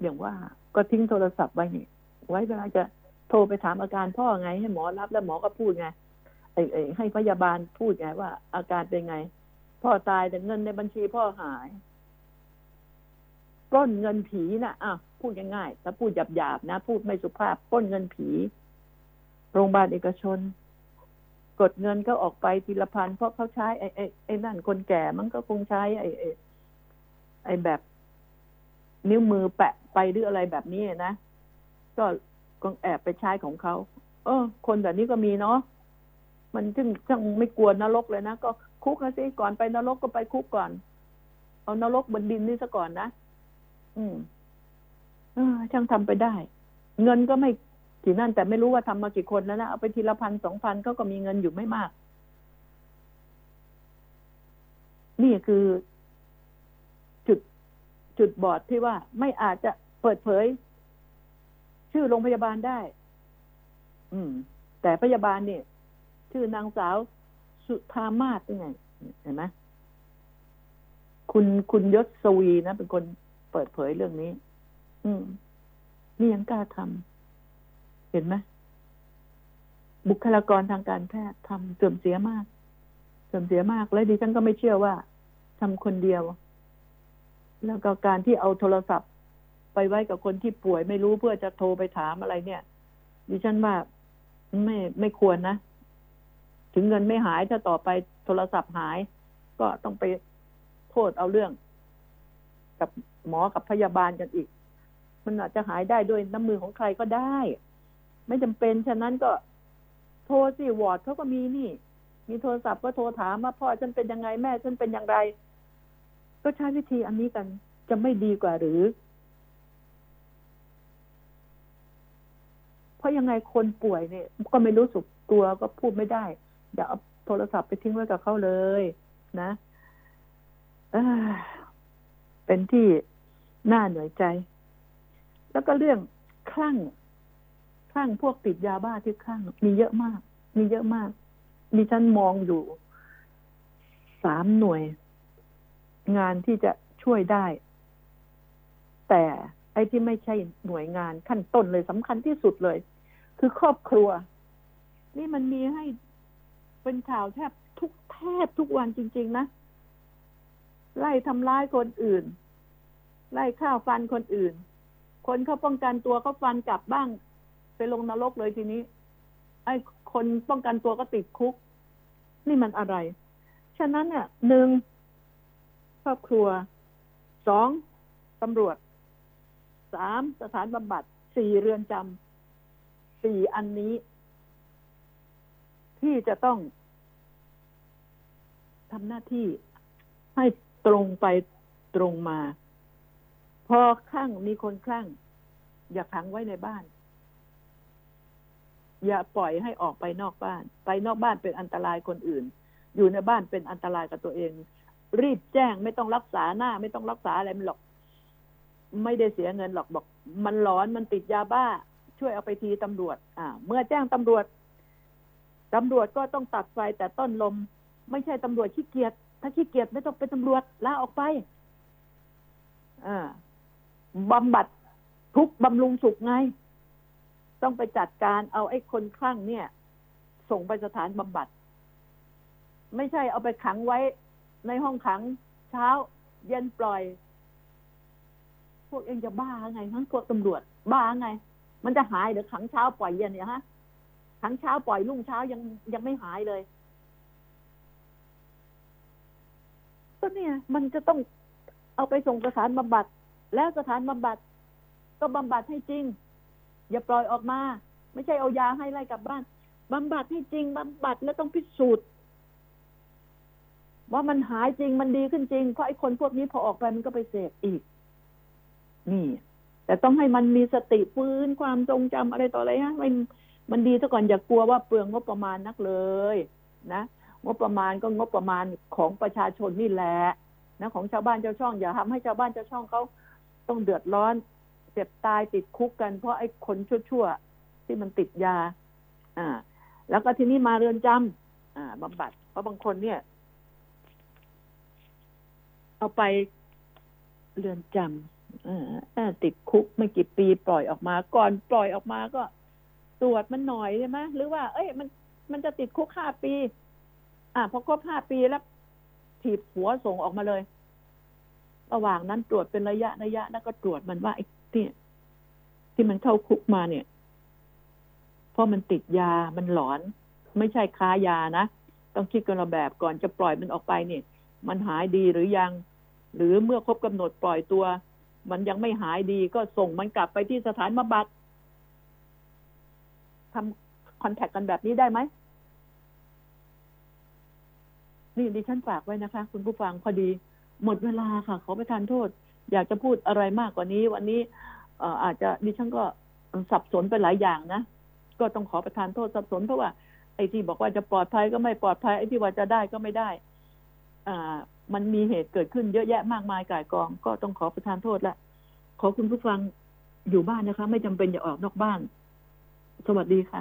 อย่างว่าก็ทิ้งโทรศัพท์ไว้นี่ ไว้เวลาจะโทรไปถามอาการพ่อไง ให้หมอรับแล้วหมอก็พูดไงไอ้ไอ้ให้พยาบาลพูดไงว่าอาการเป็นไง พ่อตายแต่เงินในบัญชีพ่อหาย ปล้นเงินผีนะอะพูดง่ายๆถ้าพูดหยาบๆนะ พูดไม่สุภาพปล้นเงินผี โรงพยาบาลเอกชน กดเงินก็ออกไปทีละพันเพราะเขาใช้ไอ้ไอ้ไอ้นั่นคนแก่มันก็คงใช้ ไอ้ไอ้ไอ้แบบ นิ้วมือแปะไปหรืออะไรแบบนี้นะก็ก็แอบไปใช้ของเขาเออ คนแบบนี้ก็มีเนาะมันจึงจังไม่กลัวนรกเลยนะก็คุกนะสิก่อนไปนรกก็ไปคุกก่อน เอานรกบนดินนี่ซะก่อนนะ อืมเออช่างทำไปได้ เงินก็ไม่กี่นั่น แต่ไม่รู้ว่าทำมากี่คนแล้วนะเอาไปทีละพันสองพันเขาก็มีเงินอยู่ไม่มาก นี่คือ จุดจุดบอดที่ว่าไม่อาจจะเปิดเผย ชื่อโรงพยาบาลได้ อืม แต่พยาบาลเนี่ยชื่อนางสาวสุธามาศยังไงเห็นไหมคุณคุณยศสวีนะเป็นคน เปิดเผยเรื่องนี้ อืมนี่ยังกล้าทำเห็นไหมบุคลากรทางการแพทย์ทำเสื่อมเสียมาก เสื่อมเสียมาก และดิฉันก็ไม่เชื่อว่าทำคนเดียว แล้วก็การที่เอาโทรศัพท์ ไปไว้กับคนที่ป่วยไม่รู้เพื่อจะโทรไปถามอะไรเนี่ย ดิฉันว่าไม่ไม่ควรนะ ถึงเงินไม่หายถ้าต่อไปโทรศัพท์หาย ก็ต้องไปโทษเอาเรื่อง กับหมอกับพยาบาลกันอีก มันอาจจะหายได้ด้วยน้ำมือของใครก็ได้ ไม่จำเป็น ฉะนั้นก็โทรสิวอร์ดเขาก็มีนี่ มีโทรศัพท์ก็โทรถามว่าพ่อฉันเป็นยังไงแม่ฉันเป็นอย่างไร ก็ใช้วิธีอันนี้กันจะไม่ดีกว่าหรือ เพราะยังไงคนป่วยเนี่ย ก็ไม่รู้สึกตัวก็พูดไม่ได้ อย่าเอาโทรศัพท์ไปทิ้งไว้กับเขาเลย นะเอ้อ เป็นที่น่าเหนื่อยใจ แล้วก็เรื่องคลั่งคลั่งพวกติดยาบ้าที่คลั่ง มีเยอะมาก มีเยอะมากดิฉันมองอยู่สามหน่วย งานที่จะช่วยได้ แต่ไอ้ที่ไม่ใช่หน่วยงานขั้นต้นเลยสำคัญที่สุดเลย คือครอบครัว นี่มันมีให้เป็นข่าวแทบทุกแทบทุกวันจริง ๆ นะ ไล่ทำร้ายคนอื่น ไล่ฆ่าฟันคนอื่น คนเขาป้องกันตัวเขาฟันกลับบ้าง ไปลงนรกเลยทีนี้ ไอ้คนป้องกันตัวก็ติดคุก นี่มันอะไร ฉะนั้นเนี่ยหนึ่งครอบครัวสองตำรวจสามสถานบำบัดสี่เรือนจำสี่อันนี้ ที่จะต้องทำหน้าที่ให้ตรงไปตรงมา พอคลั่งมีคนคลั่ง อย่าขังไว้ในบ้าน อย่าปล่อยให้ออกไปนอกบ้าน ไปนอกบ้านเป็นอันตรายคนอื่น อยู่ในบ้านเป็นอันตรายกับตัวเอง รีบแจ้งไม่ต้องรักษาหน้า ไม่ต้องรักษาอะไรมันหรอก ไม่ได้เสียเงินหรอกบอก มันร้อนมันติดยาบ้า ช่วยเอาไปทีตำรวจ อ่า เมื่อแจ้งตำรวจตำรวจก็ต้องตัดไฟแต่ต้นลม ไม่ใช่ตำรวจขี้เกียจถ้าขี้เกียจไม่ต้องเป็นตำรวจลาออกไปอ่า บำบัดทุกบำรุงสุขไง ต้องไปจัดการเอาไอ้คนคลั่งเนี่ย ส่งไปสถานบำบัด ไม่ใช่เอาไปขังไว้ในห้องขังเช้า เย็นปล่อย พวกเองจะบ้าไงทั้งพวกตำรวจ บ้าไง มันจะหายหรือขังเช้าปล่อยเย็นเนี่ยฮะขังเช้าปล่อยรุ่งเช้ายังยังไม่หายเลยก็เนี่ย มันจะต้องเอาไปส่งสถานบำบัด แล้วสถานบำบัดก็บำบัดให้จริง อย่าปล่อยออกมา ไม่ใช่เอายาให้ไล่กลับบ้านบำบัดให้จริงบำบัดแล้วต้องพิสูจน์ว่ามันหายจริงมันดีขึ้นจริง เพราะไอ้คนพวกนี้พอออกไปมันก็ไปเสพอีก นี่ แต่ต้องให้มันมีสติฟื้นความทรงจำอะไรต่ออะไรฮะมันมันดีซะก่อนอย่ากลัวว่าเปลืองงบประมาณนักเลย นะงบประมาณก็งบประมาณของประชาชนนี่แหละนะของชาวบ้านชาวช่องอย่าทำให้ชาวบ้านชาวช่องเขา ต้องเดือดร้อน เจ็บตายติดคุกกัน เพราะไอ้คนชั่วๆ ที่มันติดยา อ่า แล้วก็ทีนี้มาเรือนจำอ่าบำบัด เพราะบางคนเนี่ย เอาไปเรือนจำอ่าติดคุกไม่กี่ปีปล่อยออกมา ก่อนปล่อยออกมาก็ตรวจมันหน่อยใช่ไหมหรือว่า เอ้ย มันมันจะติดคุกห้าปี อ่าพอครบห้าปีแล้วถีบหัวส่งออกมาเลย ระหว่างนั้นตรวจเป็นระยะระยะแล้วก็ตรวจมันว่าไอ้ที่ที่มันเข้าคุกมาเนี่ย เพราะมันติดยามันหลอน ไม่ใช่ค้ายานะ ต้องคิดกันละแบบก่อนจะปล่อยมันออกไปเนี่ย มันหายดีหรือยัง หรือเมื่อครบกำหนดปล่อยตัว มันยังไม่หายดีก็ส่งมันกลับไปที่สถานบำบัดทำคอนแทคกันแบบนี้ได้ไหมนี่ดิฉันฝากไว้นะคะ คุณผู้ฟังพอดี หมดเวลาค่ะ ขอประทานโทษ อยากจะพูดอะไรมากกว่านี้ วันนี้อาจจะดิฉันก็สับสนไปหลายอย่างนะ ก็ต้องขอประทานโทษสับสนเพราะว่าไอ้ที่บอกว่าจะปลอดภัยก็ไม่ปลอดภัยไอ้ที่ว่าจะได้ก็ไม่ได้ อ่า มันมีเหตุเกิดขึ้นเยอะแยะมากมายก่ายกอง ก็ต้องขอประทานโทษละขอคุณผู้ฟังอยู่บ้านนะคะ ไม่จำเป็นอย่าออกนอกบ้าน สวัสดีค่ะ